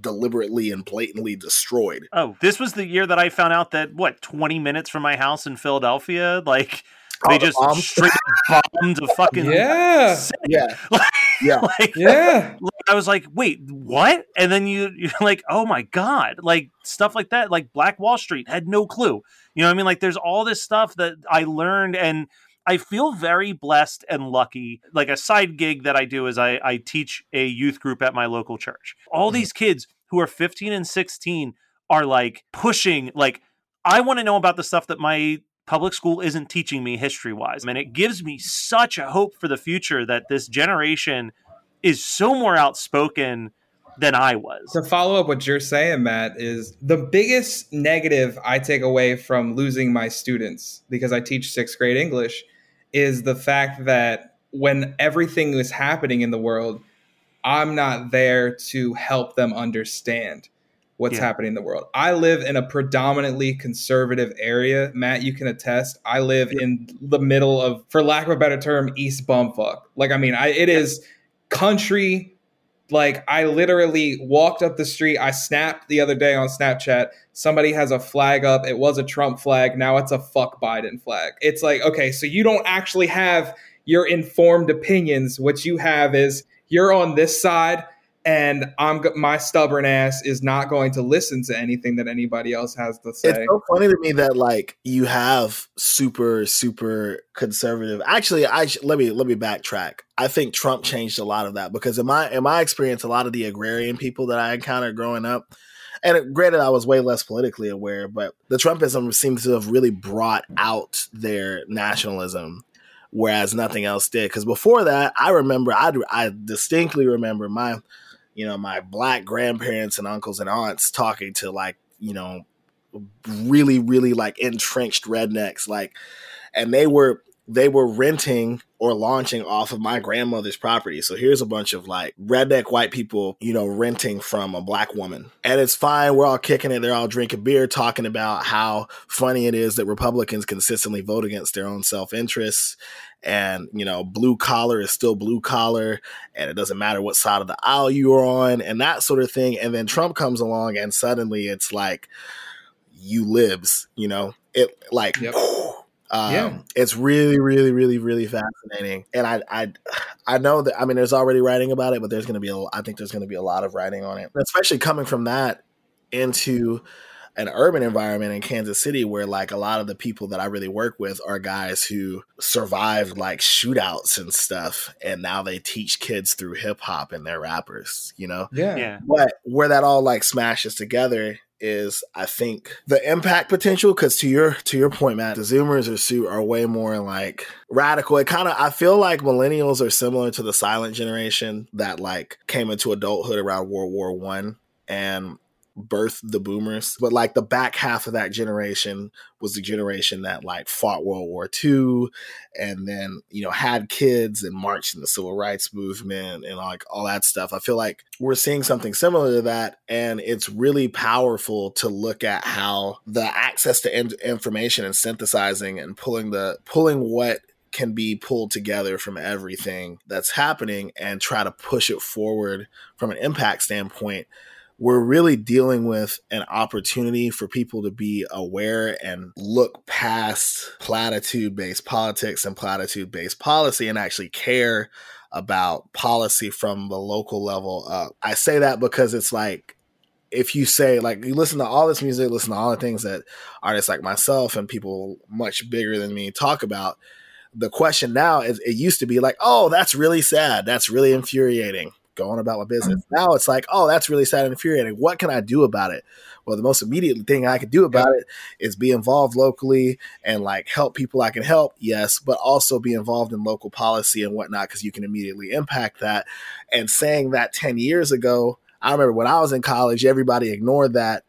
deliberately and blatantly destroyed Oh, this was the year that I found out that what 20 minutes from my house in Philadelphia, like Oh, they the just bomb? straight bombed a fucking Yeah. city. yeah Like, Yeah. like, Yeah. like, I was like, wait, what? And then you you're like, oh my god, like stuff like that, like Black Wall Street had no clue. You know what I mean? Like there's all this stuff that I learned and I feel very blessed and lucky. Like a side gig that I do is I, I teach a youth group at my local church. All mm-hmm. these kids who are 15 and 16 are like pushing, like, I want to know about the stuff that my public school isn't teaching me history wise. And it gives me such a hope for the future that this generation is so more outspoken than I was. To follow up what you're saying, Matt, is the biggest negative I take away from losing my students because I teach sixth grade English is the fact that when everything is happening in the world, I'm not there to help them understand what's Yeah. happening in the world. I live in a predominantly conservative area. Matt, you can attest. I live in the middle of, for lack of a better term, East Bumfuck. Like, I mean, I, it is country like I literally walked up the street. I snapped the other day on Snapchat. Somebody has a flag up. It was a Trump flag. Now it's a fuck Biden flag. It's like, okay, so you don't actually have your informed opinions. What you have is you're on this side and I'm my stubborn ass is not going to listen to anything that anybody else has to say. It's so funny to me that like you have super super conservative. Actually, I sh- let me let me backtrack. I think Trump changed a lot of that because in my in my experience, a lot of the agrarian people that I encountered growing up, and granted, I was way less politically aware, but the Trumpism seems to have really brought out their nationalism. Whereas nothing else did, because before that, I remember, I I distinctly remember my, you know, my black grandparents and uncles and aunts talking to like, you know, really, really like entrenched rednecks, like, and they were they were renting or launching off of my grandmother's property. So here's a bunch of like redneck white people, you know, renting from a black woman. And it's fine. We're all kicking it. They're all drinking beer, talking about how funny it is that Republicans consistently vote against their own self interests. And, you know, blue collar is still blue collar. And it doesn't matter what side of the aisle you're on and that sort of thing. And then Trump comes along and suddenly it's like, you libs, you know, it like, Yep. Um, Yeah. it's really, really, really, really fascinating, and I, I, I know that. I mean, there's already writing about it, but there's going to be, a, I think there's going to be a lot of writing on it, especially coming from that into an urban environment in Kansas City, where like a lot of the people that I really work with are guys who survived like shootouts and stuff, and now they teach kids through hip hop and they're rappers, you know. Yeah. Yeah. But where that all like smashes together is I think the impact potential because to your to your point, Matt, the Zoomers are su- are way more like radical. It kind of I feel like millennials are similar to the silent generation that like came into adulthood around World War One and birthed the boomers. But like the back half of that generation was the generation that like fought World War II and then, you know, had kids and marched in the civil rights movement and like all that stuff. I feel like we're seeing something similar to that. And it's really powerful to look at how the access to in- information and synthesizing and pulling the pulling what can be pulled together from everything that's happening and try to push it forward from an impact standpoint we're really dealing with an opportunity for people to be aware and look past platitude based politics and platitude based policy and actually care about policy from the local level up. I say that because it's like if you say like you listen to all this music, listen to all the things that artists like myself and people much bigger than me talk about, the question now is it used to be like, oh, that's really sad. That's really infuriating. Going about my business. Mm-hmm. Now it's like, oh, that's really sad and infuriating. What can I do about it? Well, the most immediate thing I could do about it is be involved locally and like help people I can help, yes, but also be involved in local policy and whatnot because you can immediately impact that. And saying that 10 years ago, I remember when I was in college, everybody ignored that.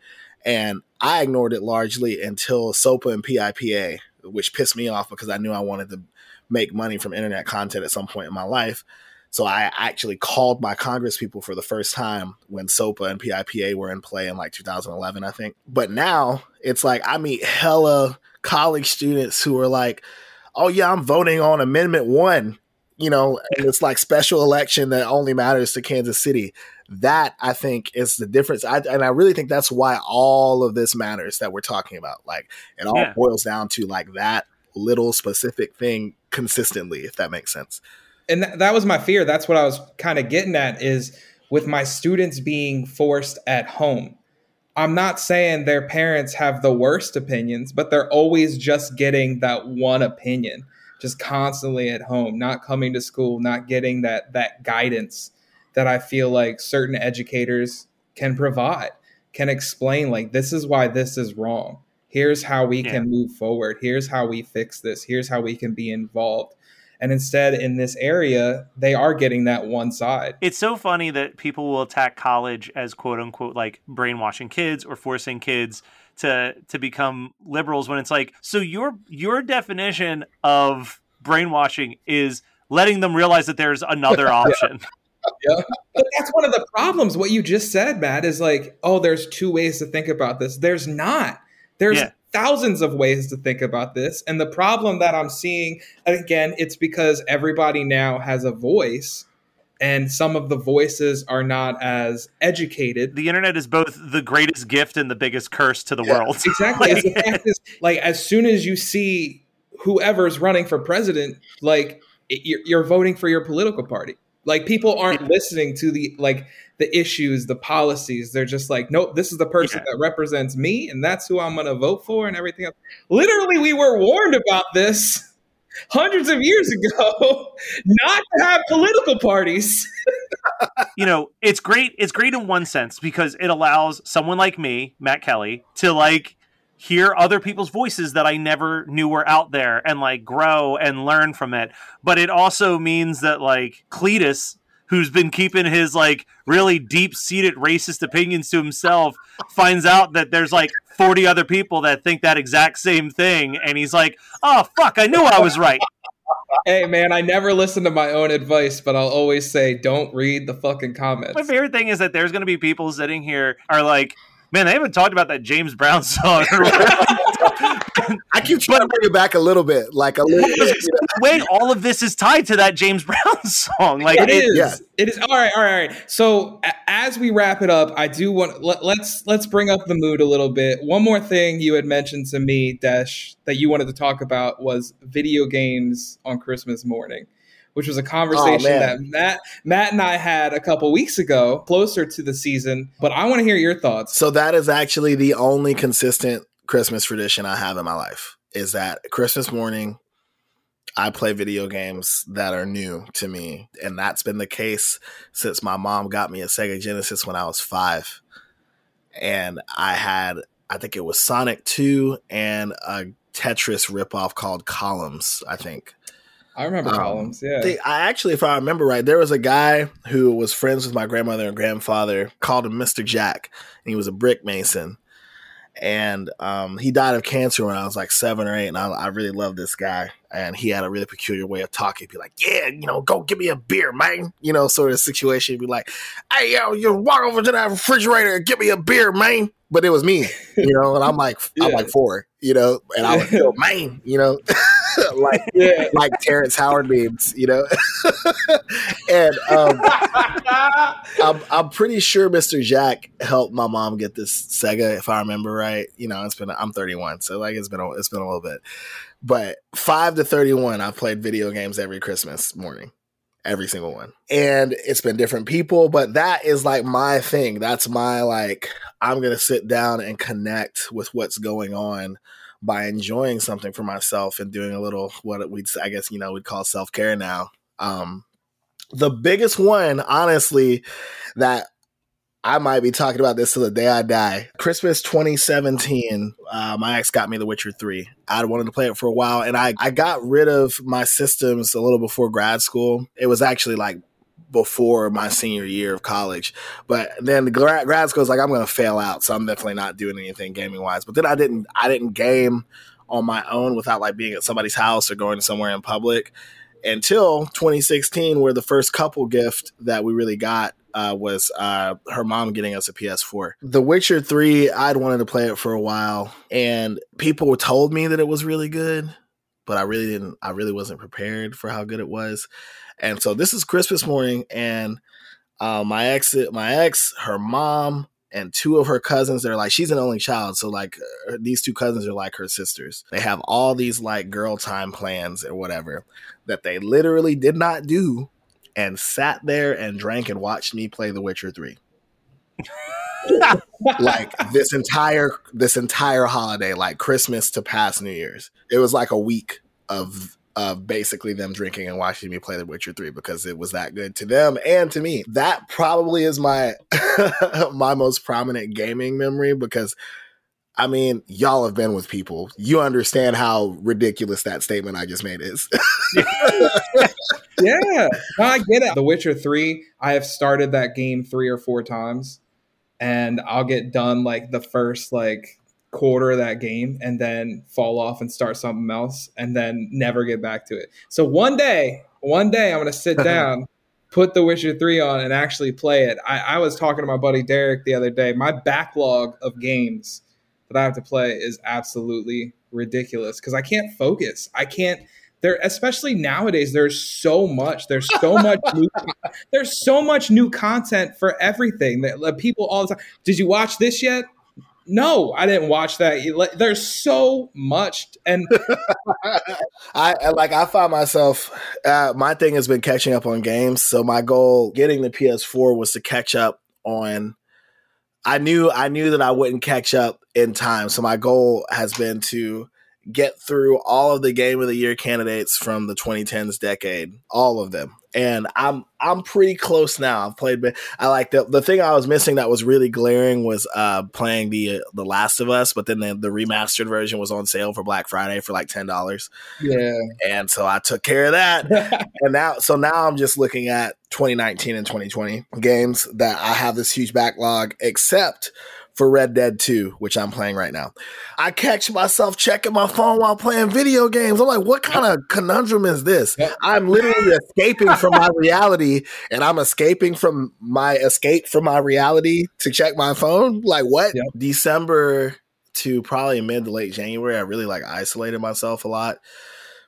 And I ignored it largely until SOPA and PIPA, which pissed me off because I knew I wanted to make money from internet content at some point in my life. So I actually called my Congress people for the first time when SOPA and PIPA were in play in like 2011, I think. But now it's like I meet hella college students who are like, "Oh yeah, I'm voting on Amendment One," you know, and it's like special election that only matters to Kansas City. That I think is the difference, I, and I really think that's why all of this matters that we're talking about. Like it all Yeah. boils down to like that little specific thing consistently, if that makes sense. And th- that was my fear. That's what i was kind of getting at is with my students being forced at home. I'm not saying their parents have the worst opinions but they're always just getting that one opinion just constantly at home not coming to school not getting that that guidance that i feel like certain educators can provide can explain like this is why this is wrong. Here's how we Yeah. can move forward. Here's how we fix this. Here's how we can be involved and instead, in this area, they are getting that one side. It's so funny that people will attack college as quote unquote like brainwashing kids or forcing kids to to become liberals when it's like so your your definition of brainwashing is letting them realize that there's another option. Yeah, But that's one of the problems. What you just said, Matt, is like, oh, there's two ways to think about this. There's not. There's Yeah. Thousands of ways to think about this. And the problem that I'm seeing, again, it's because everybody now has a voice, and some of the voices are not as educated. The internet is both the greatest gift and the biggest curse to the Yeah. world. Exactly. As the fact is, like, as soon as you see whoever's running for president, like, it, you're, you're voting for your political party. Like, people aren't listening to the like the issues, the policies. They're just like, nope, this is the person Yeah. that represents me, and that's who I'm going to vote for, and everything else. Literally, we were warned about this hundreds of years ago, not to have political parties. you know, it's great. It's great in one sense because it allows someone like me, Matt Kelly, to like hear other people's voices that I never knew were out there and like grow and learn from it. But it also means that like Cletus, who's been keeping his like really deep seated racist opinions to himself, finds out that there's like 40 other people that think that exact same thing. And he's like, oh, fuck, I knew I was right. hey man, I never listen to my own advice, but I'll always say, don't read the fucking comments. My favorite thing is that there's going to be people sitting here are like, man, they haven't talked about that James Brown song. or whatever." I keep trying to bring it back a little bit, like a little. bit. Wait, all of this is tied to that James Brown song. Like It is. yeah. It is. All right. All right. All right. So a- as we wrap it up, I do want let, let's let's bring up the mood a little bit. One more thing you had mentioned to me, Desh, that you wanted to talk about was video games on Christmas morning, which was a conversation man. that Matt Matt and I had a couple weeks ago, closer to the season. But I want to hear your thoughts. So that is actually the only consistent Christmas tradition I have in my life. Is that Christmas morning, I play video games that are new to me, and that's been the case since my mom got me a Sega Genesis when I was five, and I had I think it was Sonic Two and a Tetris ripoff called Columns. I think. I remember Um, columns. Yeah. They, I actually, if I remember right, there was a guy who was friends with my grandmother and grandfather, called him Mr. Jack, and he was a brick mason. And um, he died of cancer when I was like seven or eight, and I, I really loved this guy. And he had a really peculiar way of talking. He'd be like, "Yeah, you know, go give me a beer, man." You know, sort of situation. He'd be like, "Hey, yo, you walk over to that refrigerator and get me a beer, man." But it was me, you know, and I'm like, I'm like four, you know, and I was still man, you know, like yeah. like Terrence Howard memes, you know. and um, I'm, I'm pretty sure Mr. Jack helped my mom get this Sega, if I remember right. You know, it's been I'm 31, so like it's been a, it's been a little bit. But five to 31, I've played video games every Christmas morning. Every single one. And it's been different people, but that is like my thing. That's my like, I'm going to sit down and connect with what's going on by enjoying something for myself and doing a little what we'd I guess you know we'd call self care now. Um, the biggest one, honestly, that I might be talking about this till the day I die. Christmas 2017, uh, my ex got me The Witcher 3. I'd wanted to play it for a while, and I I got rid of my systems a little before grad school. It was actually like before my senior year of college. But then the grad, grad school is like, I'm going to fail out, so I'm definitely not doing anything gaming wise. But then I didn't, I didn't game on my own without like being at somebody's house or going somewhere in public until 2016, where the first couple gift that we really got. Uh, was uh, her mom getting us a PS4. The Witcher 3, I'd wanted to play it for a while, and people told me that it was really good, but I really didn't, I really wasn't prepared for how good it was. And so this is Christmas morning, and uh, my ex, my ex, her mom, and two of her cousins. They're like, she's an only child, so like uh, these two cousins are like her sisters. They have all these like girl time plans or whatever that they literally did not do, and sat there and drank and watched me play The Witcher Three. like this entire this entire holiday, like Christmas to past New Year's, it was like a week of of basically them drinking and watching me play The Witcher 3 because it was that good to them and to me. That probably is my my most prominent gaming memory because I mean, y'all have been with people. You understand how ridiculous that statement I just made is. yeah, no, I get it. The Witcher 3, I have started that game three or four times, and I'll get done like the first like quarter of that game and then fall off and start something else and then never get back to it. So one day, one day I'm gonna sit down, put The Witcher 3 on and actually play it. I, I was talking to my buddy Derek the other day. My backlog of games that I have to play is absolutely ridiculous because I can't focus. I can't there especially nowadays there's so much there's so much new, there's so much new content for everything that people all the time did you watch this yet no i didn't watch that there's so much and I I- like I find myself uh, my thing has been catching up on games. So my goal getting the PS4 was to catch up on I knew I knew that I wouldn't catch up in time. So my goal has been to get through all of the game of the year candidates from the 2010s decade, all of them. And I'm I'm pretty close now. I've played I like the the thing I was missing that was really glaring was uh playing the the Last of Us, but then the, the remastered version was on sale for Black Friday for like $10 yeah and so I took care of that. and now, so now I'm just looking at 2019 and 2020 games that I have this huge backlog, except for Red Dead 2, which I'm playing right now. I catch myself checking my phone while playing video games. I'm like, what kind of conundrum is this? I'm literally escaping from my reality and I'm escaping from my escape from my reality to check my phone. Like what? Yep. December to probably mid to late January, I really like isolated myself a lot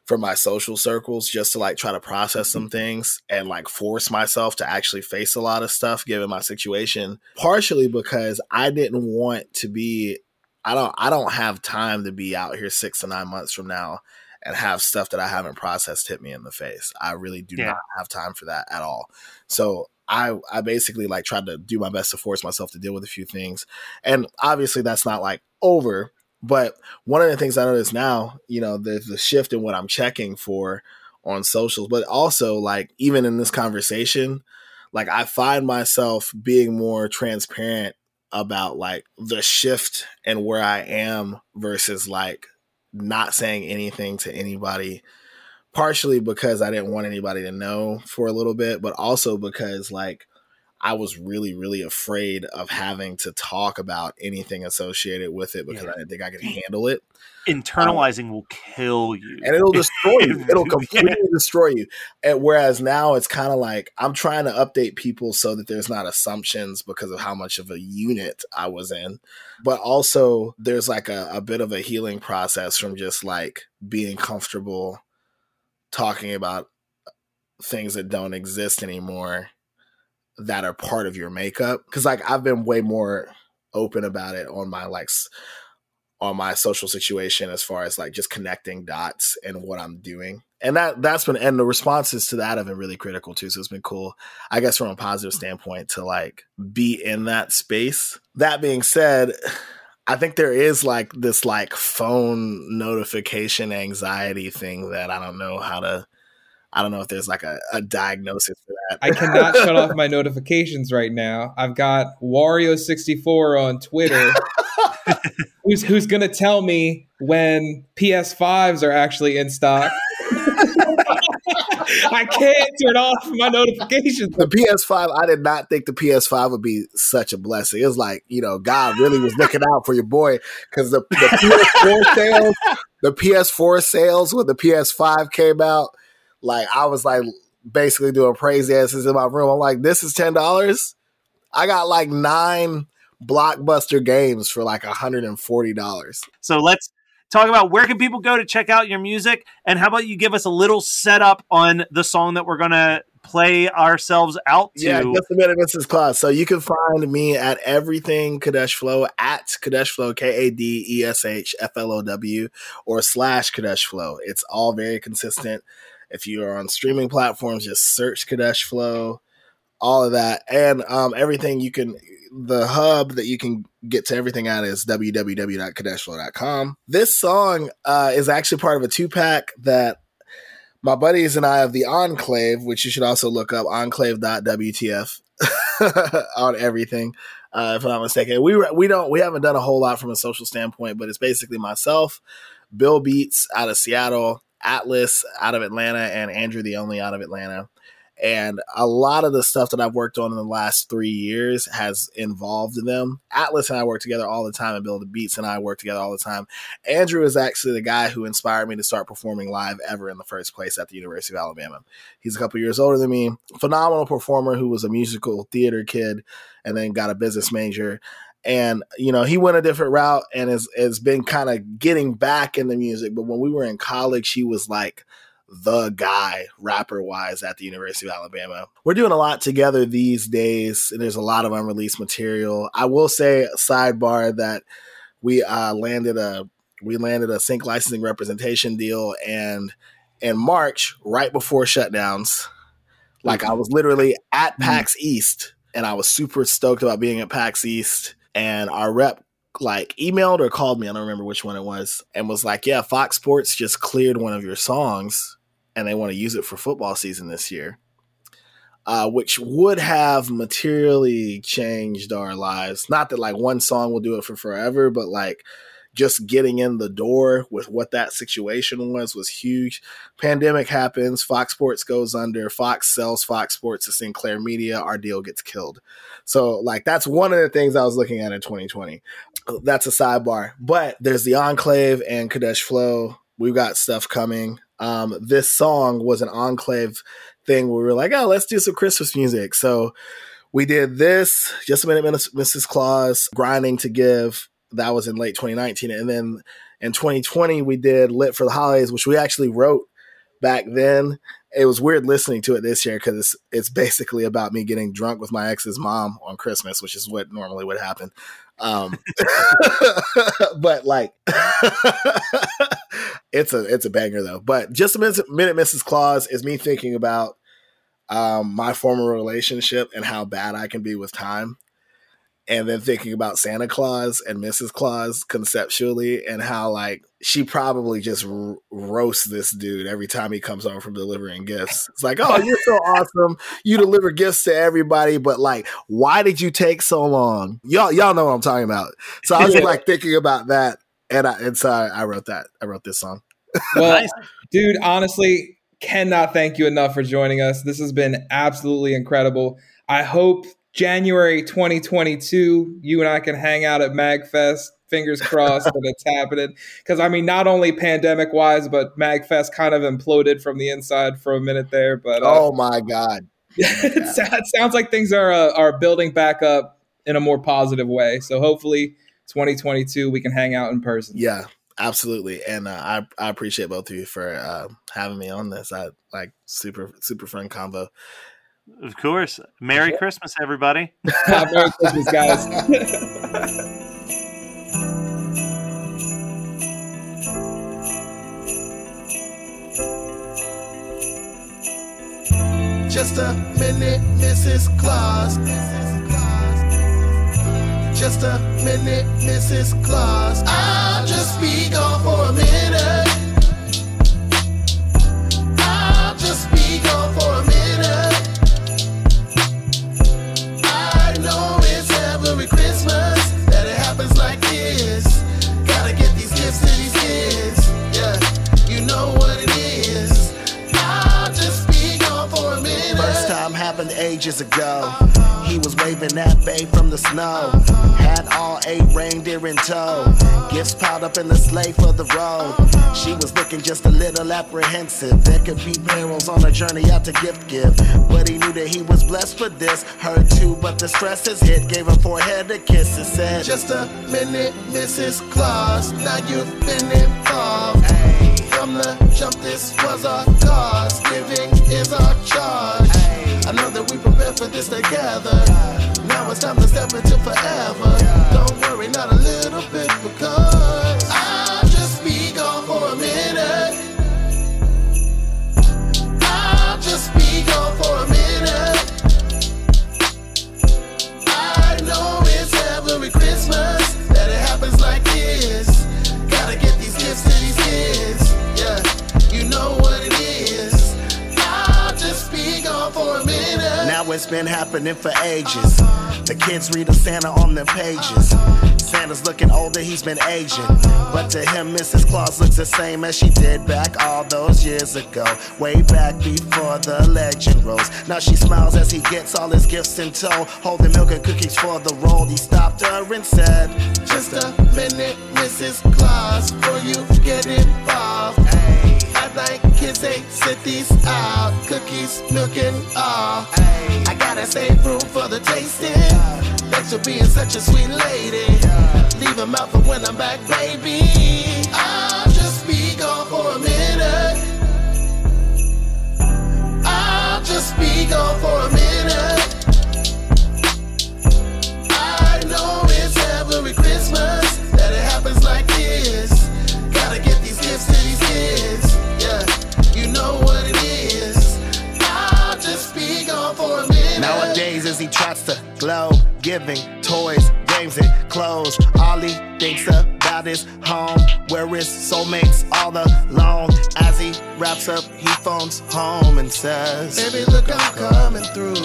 from my social circles just to like try to process some mm-hmm. things and like force myself to actually face a lot of stuff given my situation. Partially because i didn't want to be i don't i don't have time to be out here six to nine months from now and have stuff that i haven't processed hit me in the face. I really do Yeah. not have time for that at all. So I, I basically like tried to do my best to force myself to deal with a few things. And obviously that's not like over but one of the things I notice now, you know, there's a shift in what I'm checking for on socials, but also like even in this conversation, like I find myself being more transparent about like the shift and where I am versus like not saying anything to anybody partially because I didn't want anybody to know for a little bit, but also because like I was really, really afraid of having to talk about anything associated with it because Yeah. I didn't think I could handle it. Um, Internalizing will kill you. And it'll destroy you. It'll Yeah. completely destroy you. And whereas now it's kind of like I'm trying to update people so that there's not assumptions because of how much of a unit I was in. But also there's like a, a bit of a healing process from just like being comfortable talking about things that don't exist anymore that are part of your makeup because like i've been way more open about it on my like on my social situation as far as like just connecting dots and what i'm doing. And that that's been and the responses to that have been really critical too so it's been cool i guess from a positive standpoint to like be in that space. That being said I think there is like this like phone notification anxiety thing that I don't know how to I don't know if there's like a, a diagnosis for that. I cannot shut off my notifications right now. I've got Wario64 on Twitter. who's who's gonna tell me when PS5s are actually in stock? I can't turn off my notifications. the PS5, I did not think the PS5 would be such a blessing. It was like, you know, God really was looking out for your boy because the, the PS4 sales, the PS4 sales when the PS5 came out, like I was like basically doing praise dances in my room. I'm like, this is ten dollars. I got like nine blockbuster games for like $140. So let's talk about where can people go to check out your music, and how about you give us a little setup on the song that we're gonna play ourselves out to? Yeah, just a minute, Mrs. Claus. So you can find me at everything Kadesh Flow at Kadesh Flow, K A D E S H F L O W, or slash Kadesh Flow. It's all very consistent. If you are on streaming platforms, just search Kadesh Flow, all of that, and um, everything you can. The hub that you can get to everything at is www.kadeshflow.com. This song uh, is actually part of a two pack that my buddies and I of the Enclave, which you should also look up, enclave.wtf on everything, uh, if I'm not mistaken. We we don't we haven't done a whole lot from a social standpoint, but it's basically myself, Bill Beats out of Seattle, Atlas out of Atlanta, and Andrew the Only out of Atlanta. And a lot of the stuff that I've worked on in the last three years has involved them. Atlas and I work together all the time, and Bill the Beats and I work together all the time. Andrew is actually the guy who inspired me to start performing live ever in the first place at the University of Alabama. He's a couple years older than me, phenomenal performer who was a musical theater kid and then got a business major. And you know, he went a different route and has, has been kind of getting back in the music. But when we were in college, he was like the guy rapper wise at the University of Alabama. We're doing a lot together these days, and there's a lot of unreleased material. I will say sidebar that we uh, landed a we landed a sync licensing representation deal and in March, right before shutdowns, like I was literally at PAX East and I was super stoked about being at PAX East and our rep like emailed or called me, I don't remember which one it was, and was like, Yeah, Fox Sports just cleared one of your songs and they want to use it for football season this year. Uh, which would have materially changed our lives. Not that like one song will do it for forever, but like just getting in the door with what that situation was was huge. Pandemic happens, Fox Sports goes under, Fox sells Fox Sports to Sinclair Media, our deal gets killed. So like that's one of the things I was looking at in 2020. That's a sidebar. But there's the Enclave and Kadesh Flow. We've got stuff coming. Um, this song was an Enclave thing where we were like, oh, let's do some Christmas music. So we did this, Just a Minute, Mrs. Claus, Grinding to Give. That was in late 2019. And then in 2020, we did Lit for the Holidays, which we actually wrote back then. It was weird listening to it this year because it's, it's basically about me getting drunk with my ex's mom on Christmas, which is what normally would happen. Um, but like, it's a it's a banger though. But just a minute, minute, Mrs. Claus is me thinking about um, my former relationship and how bad I can be with time, and then thinking about Santa Claus and Mrs. Claus conceptually and how like she probably just r- roasts this dude every time he comes home from delivering gifts. It's like, oh, you're so awesome, you deliver gifts to everybody, but like, why did you take so long? Y'all, y'all know what I'm talking about. So I was Yeah. like thinking about that, and I and so I, I wrote that. I wrote this song. Well, dude, honestly, cannot thank you enough for joining us. This has been absolutely incredible. I hope January 2022, you and I can hang out at MagFest. Fingers crossed that it's happening. Because, I mean, not only pandemic wise, but MagFest kind of imploded from the inside for a minute there. But uh, Oh my god. it sa- it sounds like things are, uh, are building back up in a more positive way. So hopefully, 2022, we can hang out in person. Yeah, absolutely. And uh, I I appreciate both of you for uh, having me on this. I like super super fun combo. Of course. Merry Christmas, everybody. Merry Christmas, guys. Just a minute, Mrs. Claus. Just a minute, Mrs. Claus. I'll just be gone for ages ago. He was waving that babe from the snow. Had all eight reindeer in tow. Gifts piled up in the sleigh for the road. She was looking just a little apprehensive. There could be perils on a journey out to gift give. But he knew that he was blessed for this. Her too, but the stress has hit. Gave her forehead a kiss and said, Just a minute, Mrs. Claus. Now you've been involved. From the jump, this was our cause. Giving is our charge. For this together. Now it's time to step into forever. Don't worry, not a little bit, because it's been happening for ages. The kids read of Santa on their pages. Santa's looking older, he's been aging. But to him, Mrs. Claus looks the same as she did back all those years ago. Way back before the legend rose. Now she smiles as he gets all his gifts in tow. Holding milk and cookies for the roll. He stopped her and said, Just a minute, Mrs. Claus, before you get involved. I'd like sit these out, cookies, milk and all. I gotta save room for the tasting. Thanks for being such a sweet lady. Leave them out for when I'm back, baby. I'll just be gone for a minute. I'll just be gone for a minute. I know it's every Christmas that it happens like this. Nowadays, as he trots to globe, giving toys, games, and clothes, all he thinks about is home, where his soulmates all alone. As he wraps up, he phones home and says, Baby, look, I'm coming through.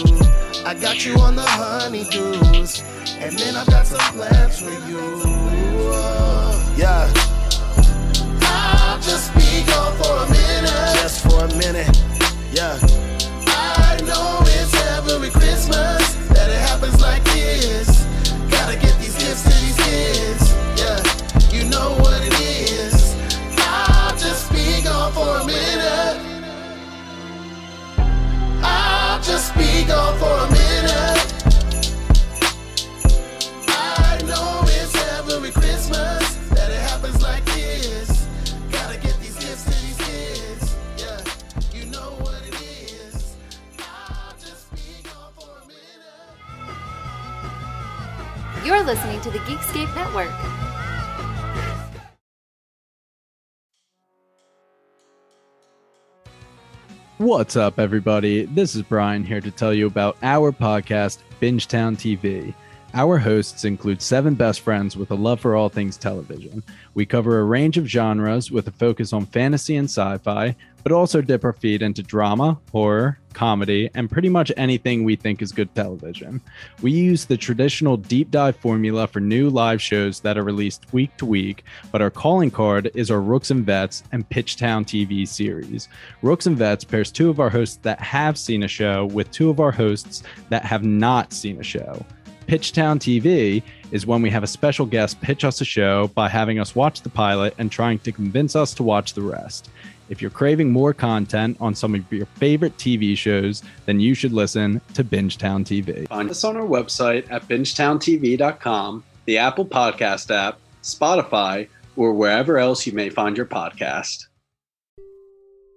I got you on the honeydews. And then I've got some plans for you. Yeah. I'll just be gone for a minute. Just for a minute. Yeah. Christmas that it happens like this. What's up, everybody? This is Brian here to tell you about our podcast, Bingetown TV. Our hosts include seven best friends with a love for all things television. We cover a range of genres with a focus on fantasy and sci fi, but also dip our feet into drama, horror, comedy, and pretty much anything we think is good television. We use the traditional deep dive formula for new live shows that are released week to week, but our calling card is our Rooks and Vets and Pitchtown TV series. Rooks and Vets pairs two of our hosts that have seen a show with two of our hosts that have not seen a show. Pitchtown TV is when we have a special guest pitch us a show by having us watch the pilot and trying to convince us to watch the rest. If you're craving more content on some of your favorite TV shows, then you should listen to Bingetown TV. Find us on our website at bingetowntv.com, the Apple Podcast app, Spotify, or wherever else you may find your podcast.